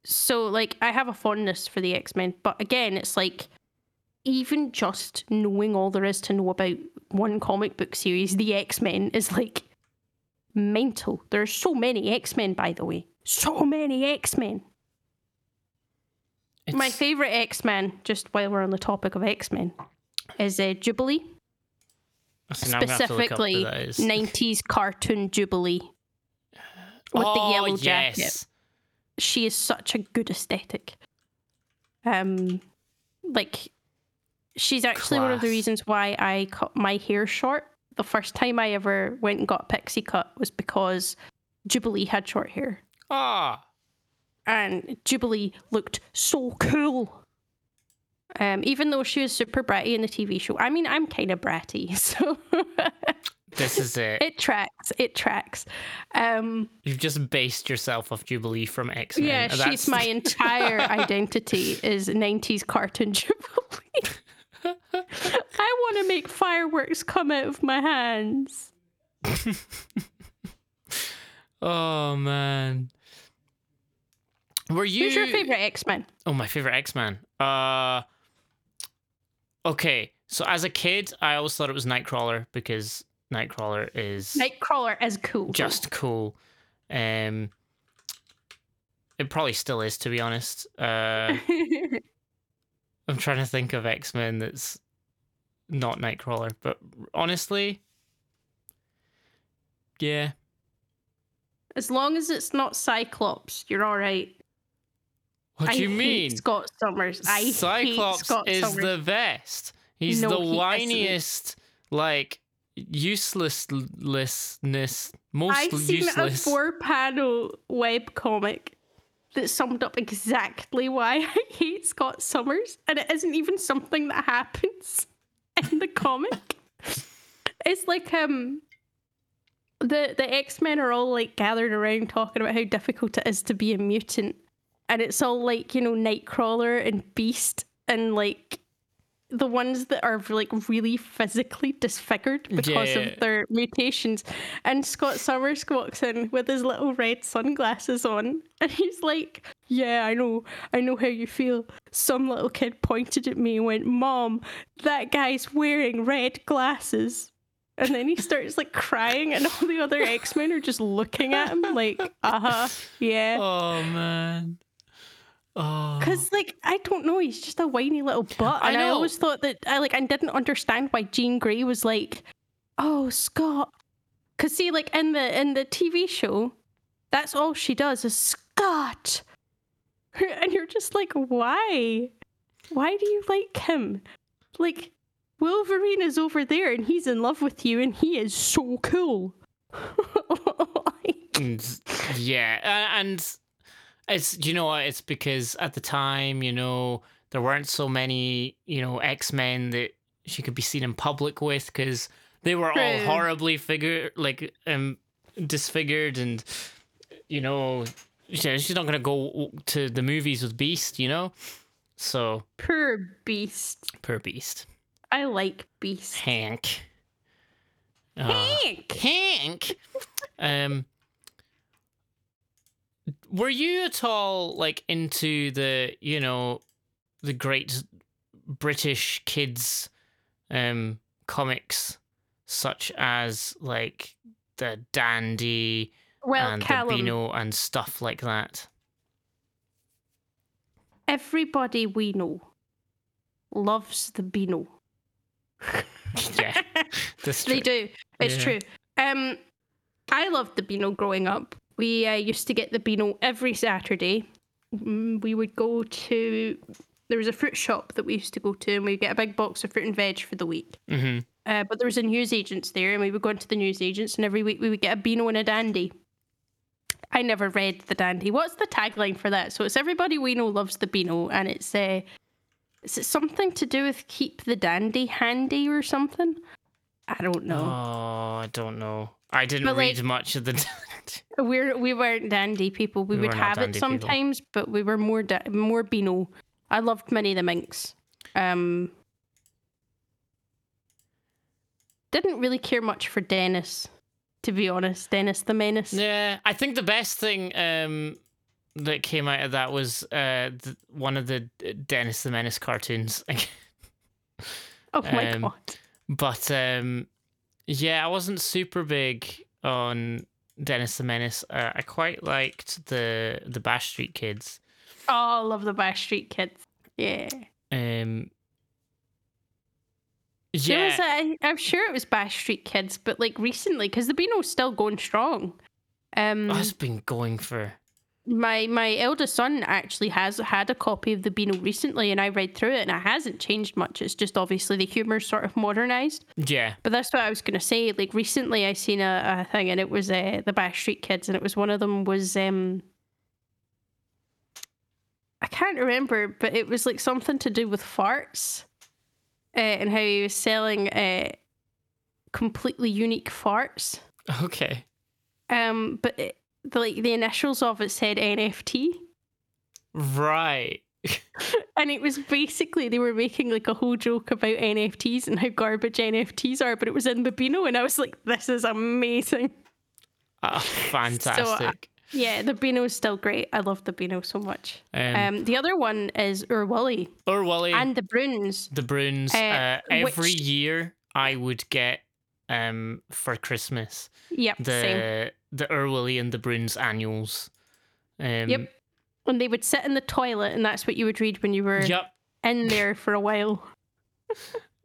so like I have a fondness for the X Men, but again, it's like even just knowing all there is to know about one comic book series, the X Men, is like mental. There are so many X Men, by the way, so many X Men. My favorite X Men, just while we're on the topic of X Men, is uh, Jubilee, So now I'm gonna have to look up who specifically 90s cartoon Jubilee with the Oh, yellow jacket. yes. She is such a good aesthetic. Um, like she's actually one of the reasons why I cut my hair short. The first time I ever went and got a pixie cut was because Jubilee had short hair. Ah, and Jubilee looked so cool. Um, even though she was super bratty in the TV show. I mean, I'm kind of bratty, so this is it. it tracks. It tracks. Um, You've just based yourself off Jubilee from X Men. yeah, she's my entire identity is 90s cartoon Jubilee. I want to make fireworks come out of my hands. Oh man. Were you? Who's your favorite X Men? Oh, my favorite X Man. Uh. Okay, so as a kid, I always thought it was Nightcrawler because Nightcrawler is Nightcrawler is cool. just cool. Um. It probably still is, to be honest. Uh, I'm trying to think of X Men that's not Nightcrawler, but honestly, yeah. as long as it's not Cyclops, you're all right. What I do you hate mean? Scott Summers. I hate Cyclops Scott is Summers. the best. He's No, the he whiniest like uselessness, most I've seen useless. a four panel web comic that summed up exactly why I hate Scott Summers, and it isn't even something that happens in the comic. it's like um the the X-Men are all like gathered around talking about how difficult it is to be a mutant. And it's all like, you know, Nightcrawler and Beast and like the ones that are like really physically disfigured because Yeah. of their mutations. And Scott Summers walks in with his little red sunglasses on, and he's like, "Yeah, I know, I know how you feel." Some little kid pointed at me and went, "Mom, that guy's wearing red glasses." And then he starts like crying, and all the other X Men are just looking at him like, "Uh huh, yeah." oh man. Oh. Cause like I don't know, he's just a whiny little butt, I and I, know. always thought that I like I didn't understand why Jean Grey was like, "Oh Scott," cause see, like in the in the TV show, that's all she does is Scott, and you're just like, why, why do you like him? Like Wolverine is over there and he's in love with you, and he is so cool. Like, yeah, a- and it's you know what? It's because at the time, you know, there weren't so many, you know, X Men that she could be seen in public with because they were all horribly figure like um disfigured and you know she- she's not gonna go to the movies with Beast, you know. So Poor Beast. poor Beast, I like Beast. Hank. Uh, Hank. Hank. Um, were you at all like into the you know the great British kids um comics such as like the Dandy Well, and Callum, the Beano and stuff like that? everybody we know loves the Beano. Yeah, They do. It's Yeah. true. Um, I loved the Beano growing up. We uh, used to get the Beano every Saturday. Mm, We would go to. There was a fruit shop that we used to go to, and we'd get a big box of fruit and veg for the week. hmm Uh, but there was a newsagents there, and we would go into the newsagents, and every week we would get a Beano and a Dandy. I never read the Dandy. What's the tagline for that? So it's everybody we know loves the Beano, and it's uh, is it something to do with keep the Dandy handy or something? I don't know. Oh, I don't know. I didn't But, read like- much of the. We're we weren't dandy people. We, We would have it dandy people. sometimes, but we were more da- more Beano. I loved Minnie the Minx. Um, didn't really care much for Dennis, to be honest. Dennis the Menace. Yeah, I think the best thing um, that came out of that was uh, the, one of the Dennis the Menace cartoons. Oh my um, god. but um, yeah, I wasn't super big on Dennis the Menace. Uh, I quite liked the the Bash Street Kids. Oh, I love the Bash Street Kids. Yeah. Um, There yeah, was a, I'm sure it was Bash Street Kids, but like recently, because the Beano's still going strong. Um, oh, it's been going for. My my eldest son actually has had a copy of the Beano recently, and I read through it, and it hasn't changed much. It's just obviously the humor's sort of modernized. Yeah, But that's what I was gonna say. Like recently, I seen a, a thing, and it was uh, the Bash Street Kids, and it was one of them was um. I can't remember, but it was like something to do with farts, uh, and how he was selling uh, completely unique farts. okay. Um, but it, the, like the initials of it said NFT. Right. And it was basically they were making like a whole joke about NFTs and how garbage NFTs are, but it was in the Beano, and I was like, "This is amazing." Ah, fantastic. Yeah, the Beano is still great. I love the Beano so much. um, Um, the other one is Oor Wullie or Wally. and the Broons. the Broons. Uh, Uh, every which- year, I would get um for Christmas Yep, same. the the Oor Wullie and the Broons annuals. Um, Yep. And they would sit in the toilet, and that's what you would read when you were Yep. in there for a while.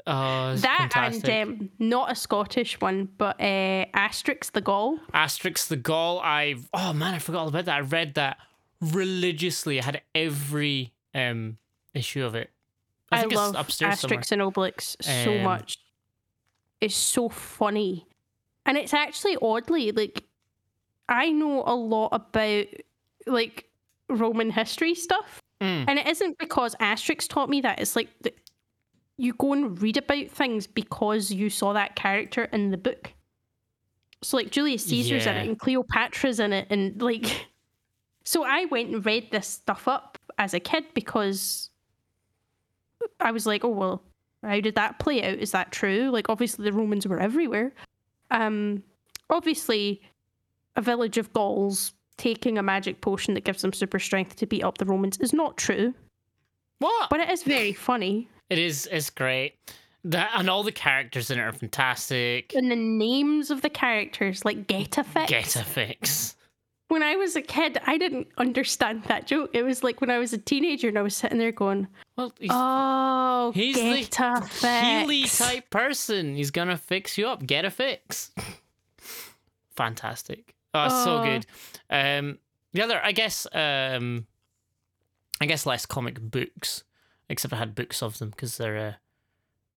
Oh, that fantastic. and um, not a Scottish one, but uh, Asterix the Gaul. Asterix the Gaul. I oh man, I forgot all about that. I read that religiously. I had every um issue of it. I I, think love it's upstairs somewhere. Asterix and Obelix so Um, much. Is so funny. And it's actually oddly like I know a lot about like Roman history stuff. Mm. And it isn't because Asterix taught me that. It's like the, you go and read about things because you saw that character in the book. So like Julius Caesar's in it and Cleopatra's in it and like so I went and read this stuff up as a kid because I was like, oh well, how did that play out? Is that true? Like obviously the Romans were everywhere. Um obviously a village of Gauls taking a magic potion that gives them super strength to beat up the Romans is not true, What? but it is very funny. It is. It's great. That and all the characters in it are fantastic. And the names of the characters, like Getafix. Get a fix. When I was a kid, I didn't understand that joke. It was like when I was a teenager and I was sitting there going, Well, he's, "Oh, he's the Getafix." Healy type person. He's gonna fix you up. Get a fix. Fantastic. Oh, it's so Oh. good. Um, the other, I guess, um, I guess less comic books, except I had books of them because they're uh,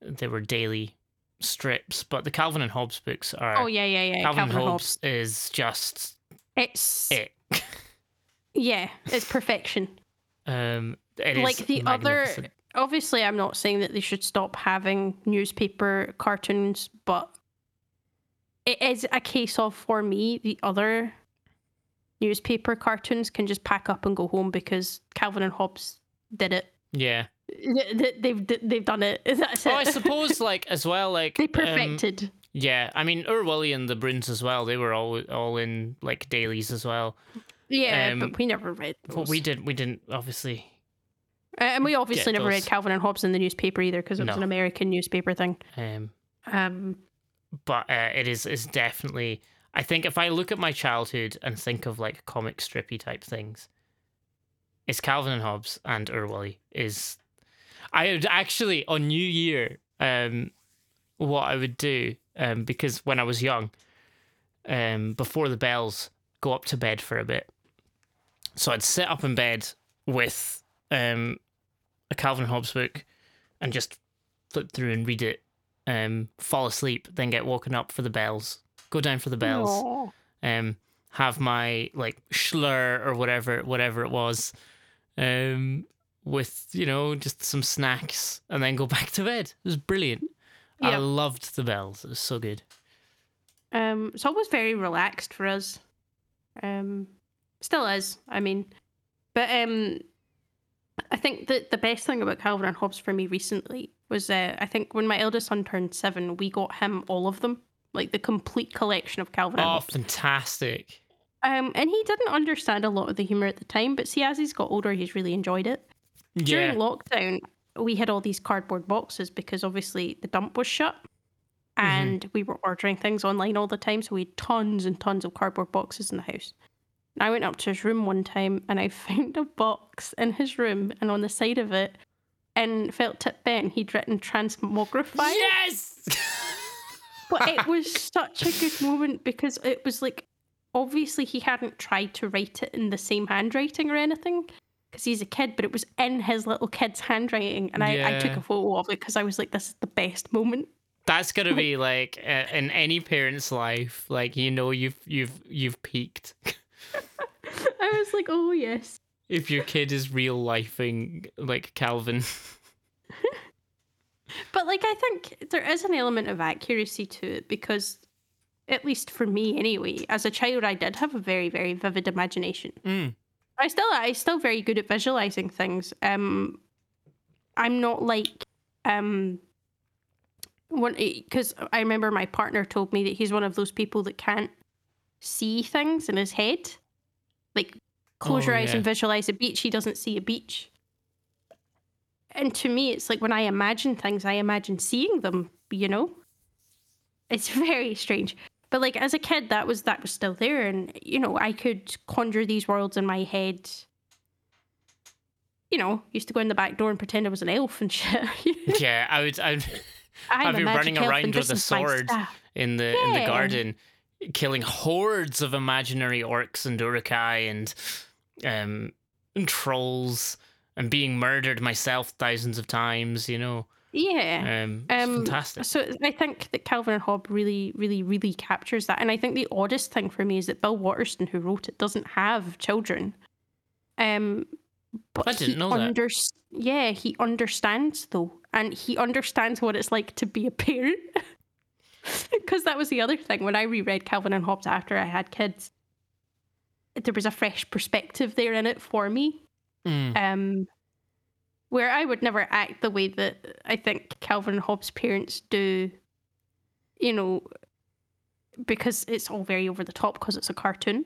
they were daily strips. But the Calvin and Hobbes books are. Oh yeah, yeah, yeah. Calvin, Calvin, and and Hobbes is just It's it. yeah, it's perfection. Um, it like the other obviously i'm not saying that they should stop having newspaper cartoons but it is a case of for me the other newspaper cartoons can just pack up and go home because calvin and hobbes did it Yeah. Th- th- they've they've done it that's it Oh, I suppose like as well, like they um, perfected Yeah, I mean Oor Wullie and the Broons as well. They were all all in like dailies as well. yeah um, but we never read those. We did we didn't obviously. Uh, and we obviously never read calvin and hobbes in the newspaper either because it was No. an american newspaper thing Um, um but uh, it is is definitely. I think if I look at my childhood and think of like comic strippy type things, it's Calvin and Hobbes and Oor Wullie is. I would actually on New Year, um, what I would do, um, because when I was young, um, before the bells, go up to bed for a bit. So I'd sit up in bed with um, a Calvin Hobbes book, and just flip through and read it. Um, fall asleep, then get woken up for the bells. Go down for the bells um, have my like schlur or whatever whatever it was, um, with you know just some snacks, and then go back to bed. It was brilliant. I loved the bells. It was so good. Um, it's always very relaxed for us. Um, still is. I mean, but um, I think that the best thing about Calvin and Hobbes for me recently was uh, I think when my eldest son turned seven, we got him all of them, like the complete collection of Calvin and Oh, Hobbes. fantastic! Um, and he didn't understand a lot of the humor at the time, but see, as he's got older, he's really enjoyed it. Yeah, During lockdown, we had all these cardboard boxes because obviously the dump was shut. Mm-hmm. And we were ordering things online all the time. So we had tons and tons of cardboard boxes in the house. And I went up to his room one time and I found a box in his room. And on the side of it, in felt tip pen, he'd written transmogrify. yes. But it was such a good moment because it was like, obviously, he hadn't tried to write it in the same handwriting or anything because he's a kid, but it was in his little kid's handwriting. And I, I took a photo of it because I was like, this is the best moment. That's gonna be like uh, in any parent's life. Like you know, you've you've you've peaked. I was like, oh, yes. if your kid is real lifing like Calvin. But like, I think there is an element of accuracy to it because, at least for me anyway, as a child, I did have a very, very vivid imagination. Mm. I still, I still very good at visualizing things. Um, I'm not like, um, one because I remember my partner told me that he's one of those people that can't see things in his head. Like, close Oh, your eyes yeah. and visualize a beach. He doesn't see a beach. And to me, it's like when I imagine things, I imagine seeing them. You know, it's very strange. But like as a kid, that was that was still there, and you know, I could conjure these worlds in my head. You know, used to go in the back door and pretend I was an elf and shit. Yeah, I would. I would I'm I'd a be running around with a sword in the in the garden, killing hordes of imaginary orcs and Uruk-hai and um and trolls and being murdered myself thousands of times. You know, Yeah. Um, Um, fantastic. So I think that Calvin and Hobbes really, really, really captures that. And I think the oddest thing for me is that Bill Watterson, who wrote it, doesn't have children. Um, but I didn't he know that. Yeah, he understands though, and he understands what it's like to be a parent. Because that was the other thing when I reread Calvin and Hobbes after I had kids. There was a fresh perspective there in it for me Mm. um, where I would never act the way that I think Calvin and Hobbes' parents do, you know, because it's all very over the top because it's a cartoon.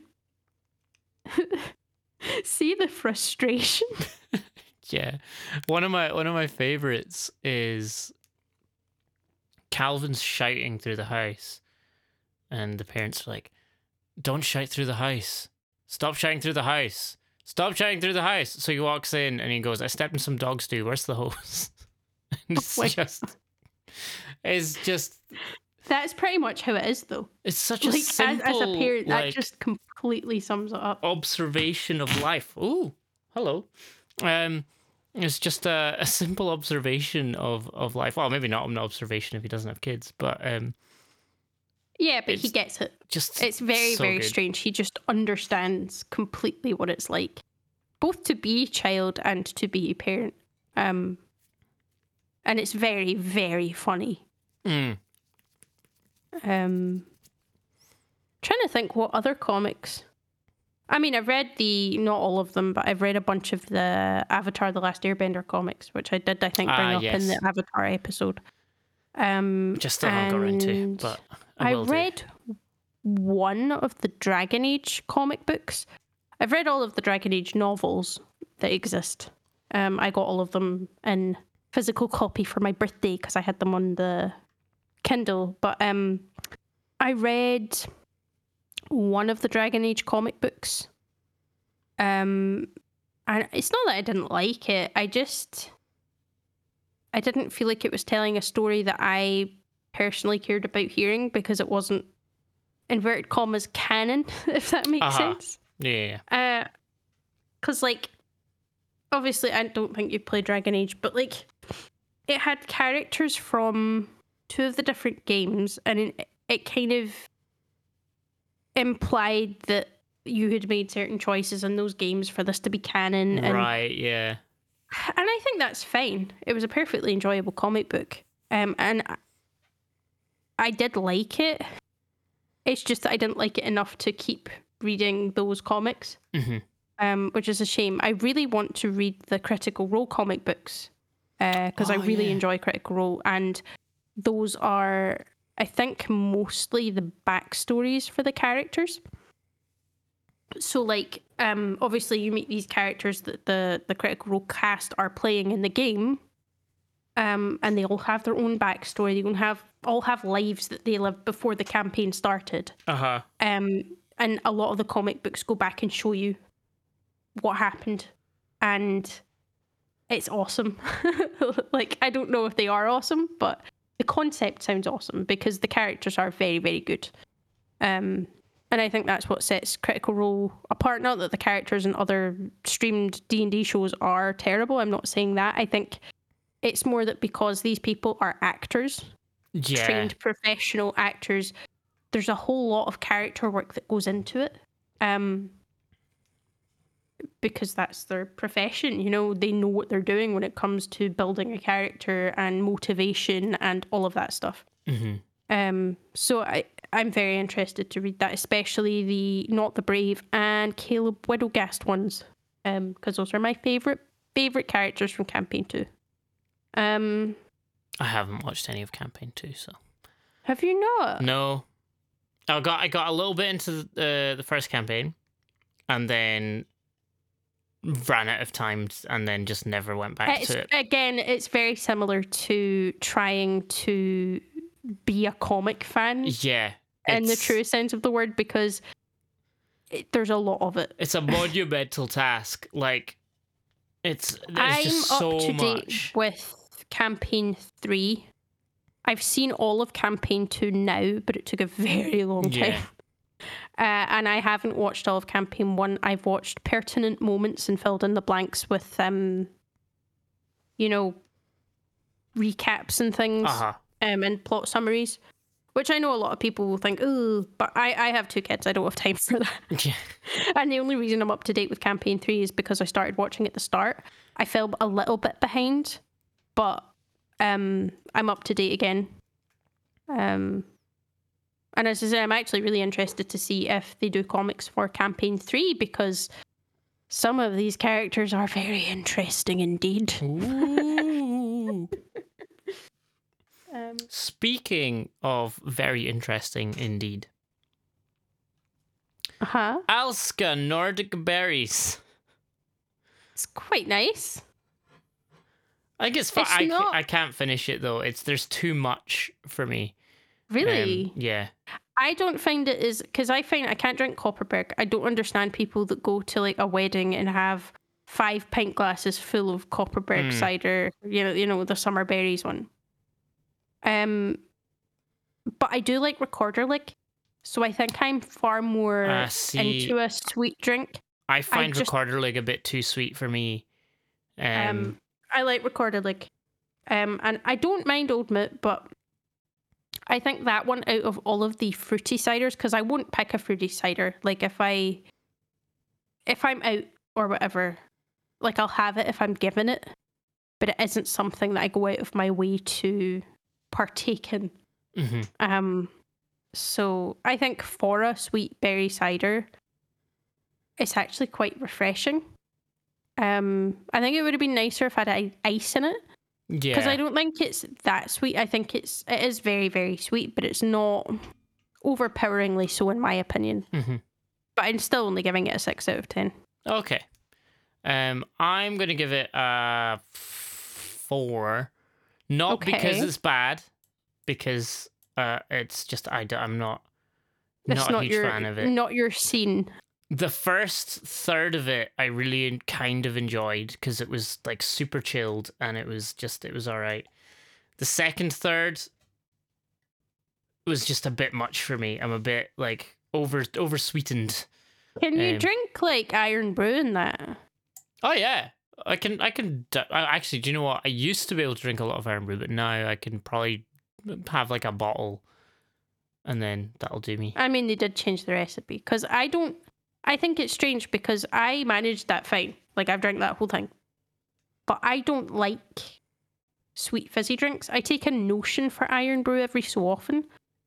See the frustration? Yeah, one of my one of my favorites is Calvin's shouting through the house, and the parents are like, "Don't shout through the house! Stop shouting through the house! Stop shouting through the house!" So he walks in and he goes, "I stepped in some dog stew. Where's the hose?" and it's Wait. just, it's just, That's pretty much how it is, though. it's such a Like as, simple as a parent, that just completely sums it up. observation of life. Ooh, hello. Um, it's just a, a simple observation of, of life. Well, maybe not an observation if he doesn't have kids, but um, Yeah, but he gets it. just It's very, so very good. strange. He just understands completely what it's like, both to be a child and to be a parent. Um, and it's very, very funny. Mm. Um, trying to think what other comics. I mean, I've read the not all of them, but I've read a bunch of the Avatar: The Last Airbender comics, which I did, I think, bring Ah, up in the Avatar episode. Um, Just still haven't got around to, but I, I will do. read one of the Dragon Age comic books. I've read all of the Dragon Age novels that exist. Um, I got all of them in physical copy for my birthday because I had them on the Kindle. But um, I read one of the Dragon Age comic books. Um, and it's not that I didn't like it. I just I didn't feel like it was telling a story that I personally cared about hearing because it wasn't inverted commas canon, if that makes Uh-huh. sense. Yeah. Because, like, obviously, I don't think you play Dragon Age, but, like, it had characters from two of the different games, and it, it kind of implied that you had made certain choices in those games for this to be canon. And right. Yeah. and I think that's fine. It was a perfectly enjoyable comic book, um, and I- I did like it. It's just that I didn't like it enough to keep reading those comics, hmm um, which is a shame. I really want to read the Critical Role comic books because I Oh, really yeah. enjoy Critical Role, and those are, I think, mostly the backstories for the characters so like um obviously you meet these characters that the the critical role cast are playing in the game um and they all have their own backstory they all have all have lives that they lived before the campaign started. Uh huh. um and a lot of the comic books go back and show you what happened. And it's awesome. Like i don't know if they are awesome but the concept sounds awesome because the characters are very very good. Um and i think that's what sets critical role apart. Not that the characters in other streamed d&d shows are terrible. I'm not saying that. I think it's more that because these people are actors Yeah. trained professional actors there's a whole lot of character work that goes into it um because that's their profession you know they know what they're doing when it comes to building a character and motivation and all of that stuff. Hmm um so i i'm very interested to read that especially the Nott the Brave and caleb widogast ones um because those are my favorite favorite characters from campaign 2 um I haven't watched any of campaign two, so have you not no. I got I got a little bit into the uh, the first campaign, and then ran out of time, and then just never went back It's, to it. again, it's very similar to trying to be a comic fan Yeah. in the true sense of the word because it, there's a lot of it. It's a monumental task. Like, it's there's I'm just up so to date much. with campaign three. I've seen all of campaign two now, but it took a very long time. Yeah. Uh, and I haven't watched all of campaign one. I've watched pertinent moments and filled in the blanks with, um, you know, recaps and things Uh huh. um, and plot summaries, which I know a lot of people will think, oh, but I, I have two kids. I don't have time for that. Yeah. And the only reason I'm up to date with campaign three is because I started watching at the start. I fell a little bit behind, but um, I'm up to date again. Um, and as I say, I'm actually really interested to see if they do comics for campaign three because some of these characters are very interesting indeed. Um, Speaking of very interesting indeed, Uh huh. Alska Nordic Berries. It's quite nice. I think it's I, not- I can't finish it though. It's there's too much for me. Um, Really? yeah. I don't find it is because I find I can't drink Kopparberg. I don't understand people that go to like a wedding and have five pint glasses full of Kopparberg Mm. cider. You know, you know the summer berries one. Um, but I do like Rekorderlig, so I think I'm far more I see. into a sweet drink. I find just- Rekorderlig a bit too sweet for me. Um, Um, I like Rekorderlig, um, and I don't mind Old Mout, but I think that one out of all of the fruity ciders, because I won't pick a fruity cider. Like if I, if I'm out or whatever, like I'll have it if I'm given it, but it isn't something that I go out of my way to partake in. mhm. Um, so I think for a sweet berry cider, it's actually quite refreshing. Um, I think it would have been nicer if I had ice in it Yeah. because I don't think it's that sweet. I think it's it is very very sweet, but it's not overpoweringly so in my opinion. Mhm. But I'm still only giving it a six out of ten. Okay. Um, I'm gonna give it a four, not because it's bad, because uh, it's just I am not It's not, a not huge your fan of it. not your scene. The first third of it, I really kind of enjoyed because it was like super chilled and it was just it was all right. The second third was just a bit much for me. I'm a bit like over over sweetened. Can you Um, drink like Irn-Bru in that? Oh yeah, I can. I can. I, actually, do you know what? I used to be able to drink a lot of Irn-Bru, but now I can probably have like a bottle, and then that'll do me. I mean, they did change the recipe because I don't. I think it's strange because I managed that fine. Like I've drank that whole thing, but I don't like sweet fizzy drinks. I take a notion for Irn-Bru every so often,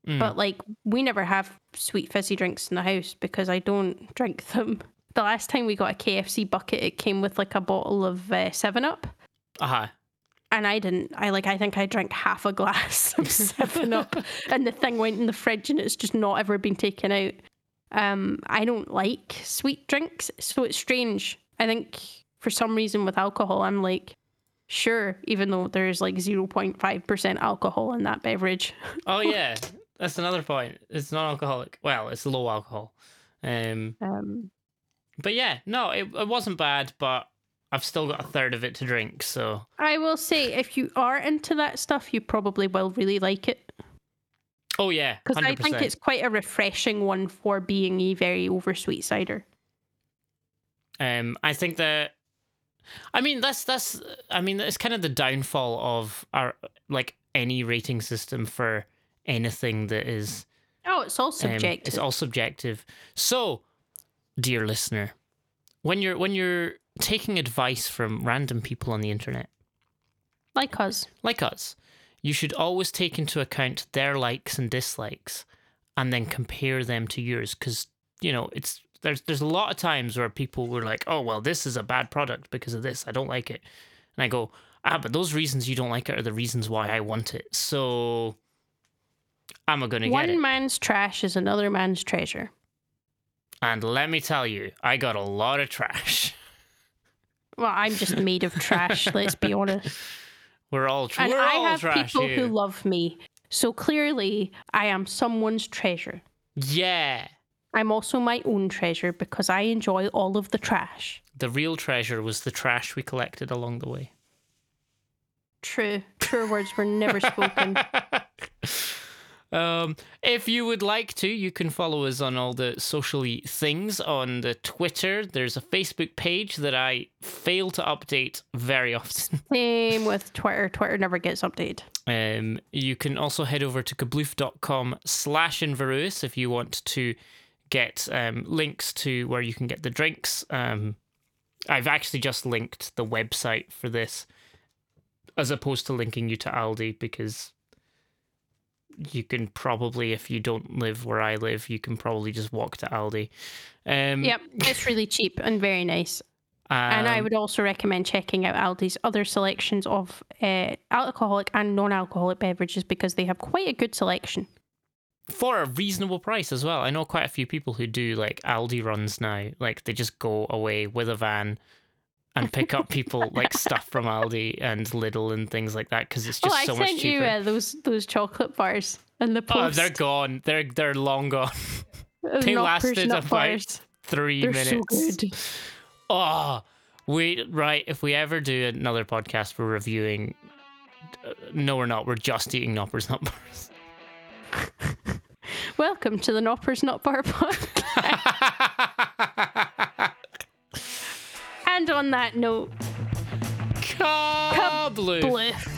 Mm. but like we never have sweet fizzy drinks in the house because I don't drink them. The last time we got a KFC bucket, it came with like a bottle of uh, Seven Up, uh-huh. and I didn't. I like. I think I drank half a glass of Seven Up, and the thing went in the fridge, and it's just not ever been taken out. Um, I don't like sweet drinks, so it's strange. I think for some reason with alcohol, I'm like, sure, even though there's like zero point five percent alcohol in that beverage. Oh yeah, that's another point. It's non-alcoholic. Well, it's low alcohol. Um, Um, but yeah, no, it, it wasn't bad, but I've still got a third of it to drink. So I will say, if you are into that stuff, you probably will really like it oh yeah, because I think it's quite a refreshing one for being a very oversweet cider. Um, I think that, I mean, that's that's, I mean, it's kind of the downfall of our like any rating system for anything that is Oh, it's all um, subjective. it's all subjective. So, dear listener, when you're when you're taking advice from random people on the internet, like us. like us, you should always take into account their likes and dislikes, and then compare them to yours. Because you know, it's there's there's a lot of times where people were like, "Oh, well, this is a bad product because of this. I don't like it," and I go, "Ah, but those reasons you don't like it are the reasons why I want it." So, I'm a gonna get One man's trash is another man's treasure. And let me tell you, I got a lot of trash. Well, I'm just made of trash, let's be honest. We're all tr- And we're I all have trash people here. who love me. So clearly, I am someone's treasure. Yeah. I'm also my own treasure because I enjoy all of the trash. The real treasure was the trash we collected along the way. True. True words were never spoken. Um, if you would like to, you can follow us on all the socially things on the Twitter. There's a Facebook page that I fail to update very often. Same with Twitter. Twitter never gets updated. Um, you can also head over to kabloof.com slash Inveruous if you want to get um, links to where you can get the drinks. Um, I've actually just linked the website for this as opposed to linking you to Aldi because you can probably, if you don't live where I live, you can probably just walk to Aldi. Um, Yep, it's really cheap and very nice. and I um, would also recommend checking out Aldi's other selections of uh, alcoholic and non-alcoholic beverages because they have quite a good selection. for a reasonable price as well. I know quite a few people who do like Aldi runs now. Like they just go away with a van and pick up people like stuff from Aldi and Lidl and things like that because it's just oh, I so much sent you uh, those those chocolate bars in the post. oh, they're gone. They're they're long gone. They lasted about bars. Three They're minutes. so good. Oh, we right. If we ever do another podcast for reviewing, uh, no, we're not. We're just eating Knoppers nut bars. Welcome to the Knoppers Nut Bar podcast. and on that note, bliff.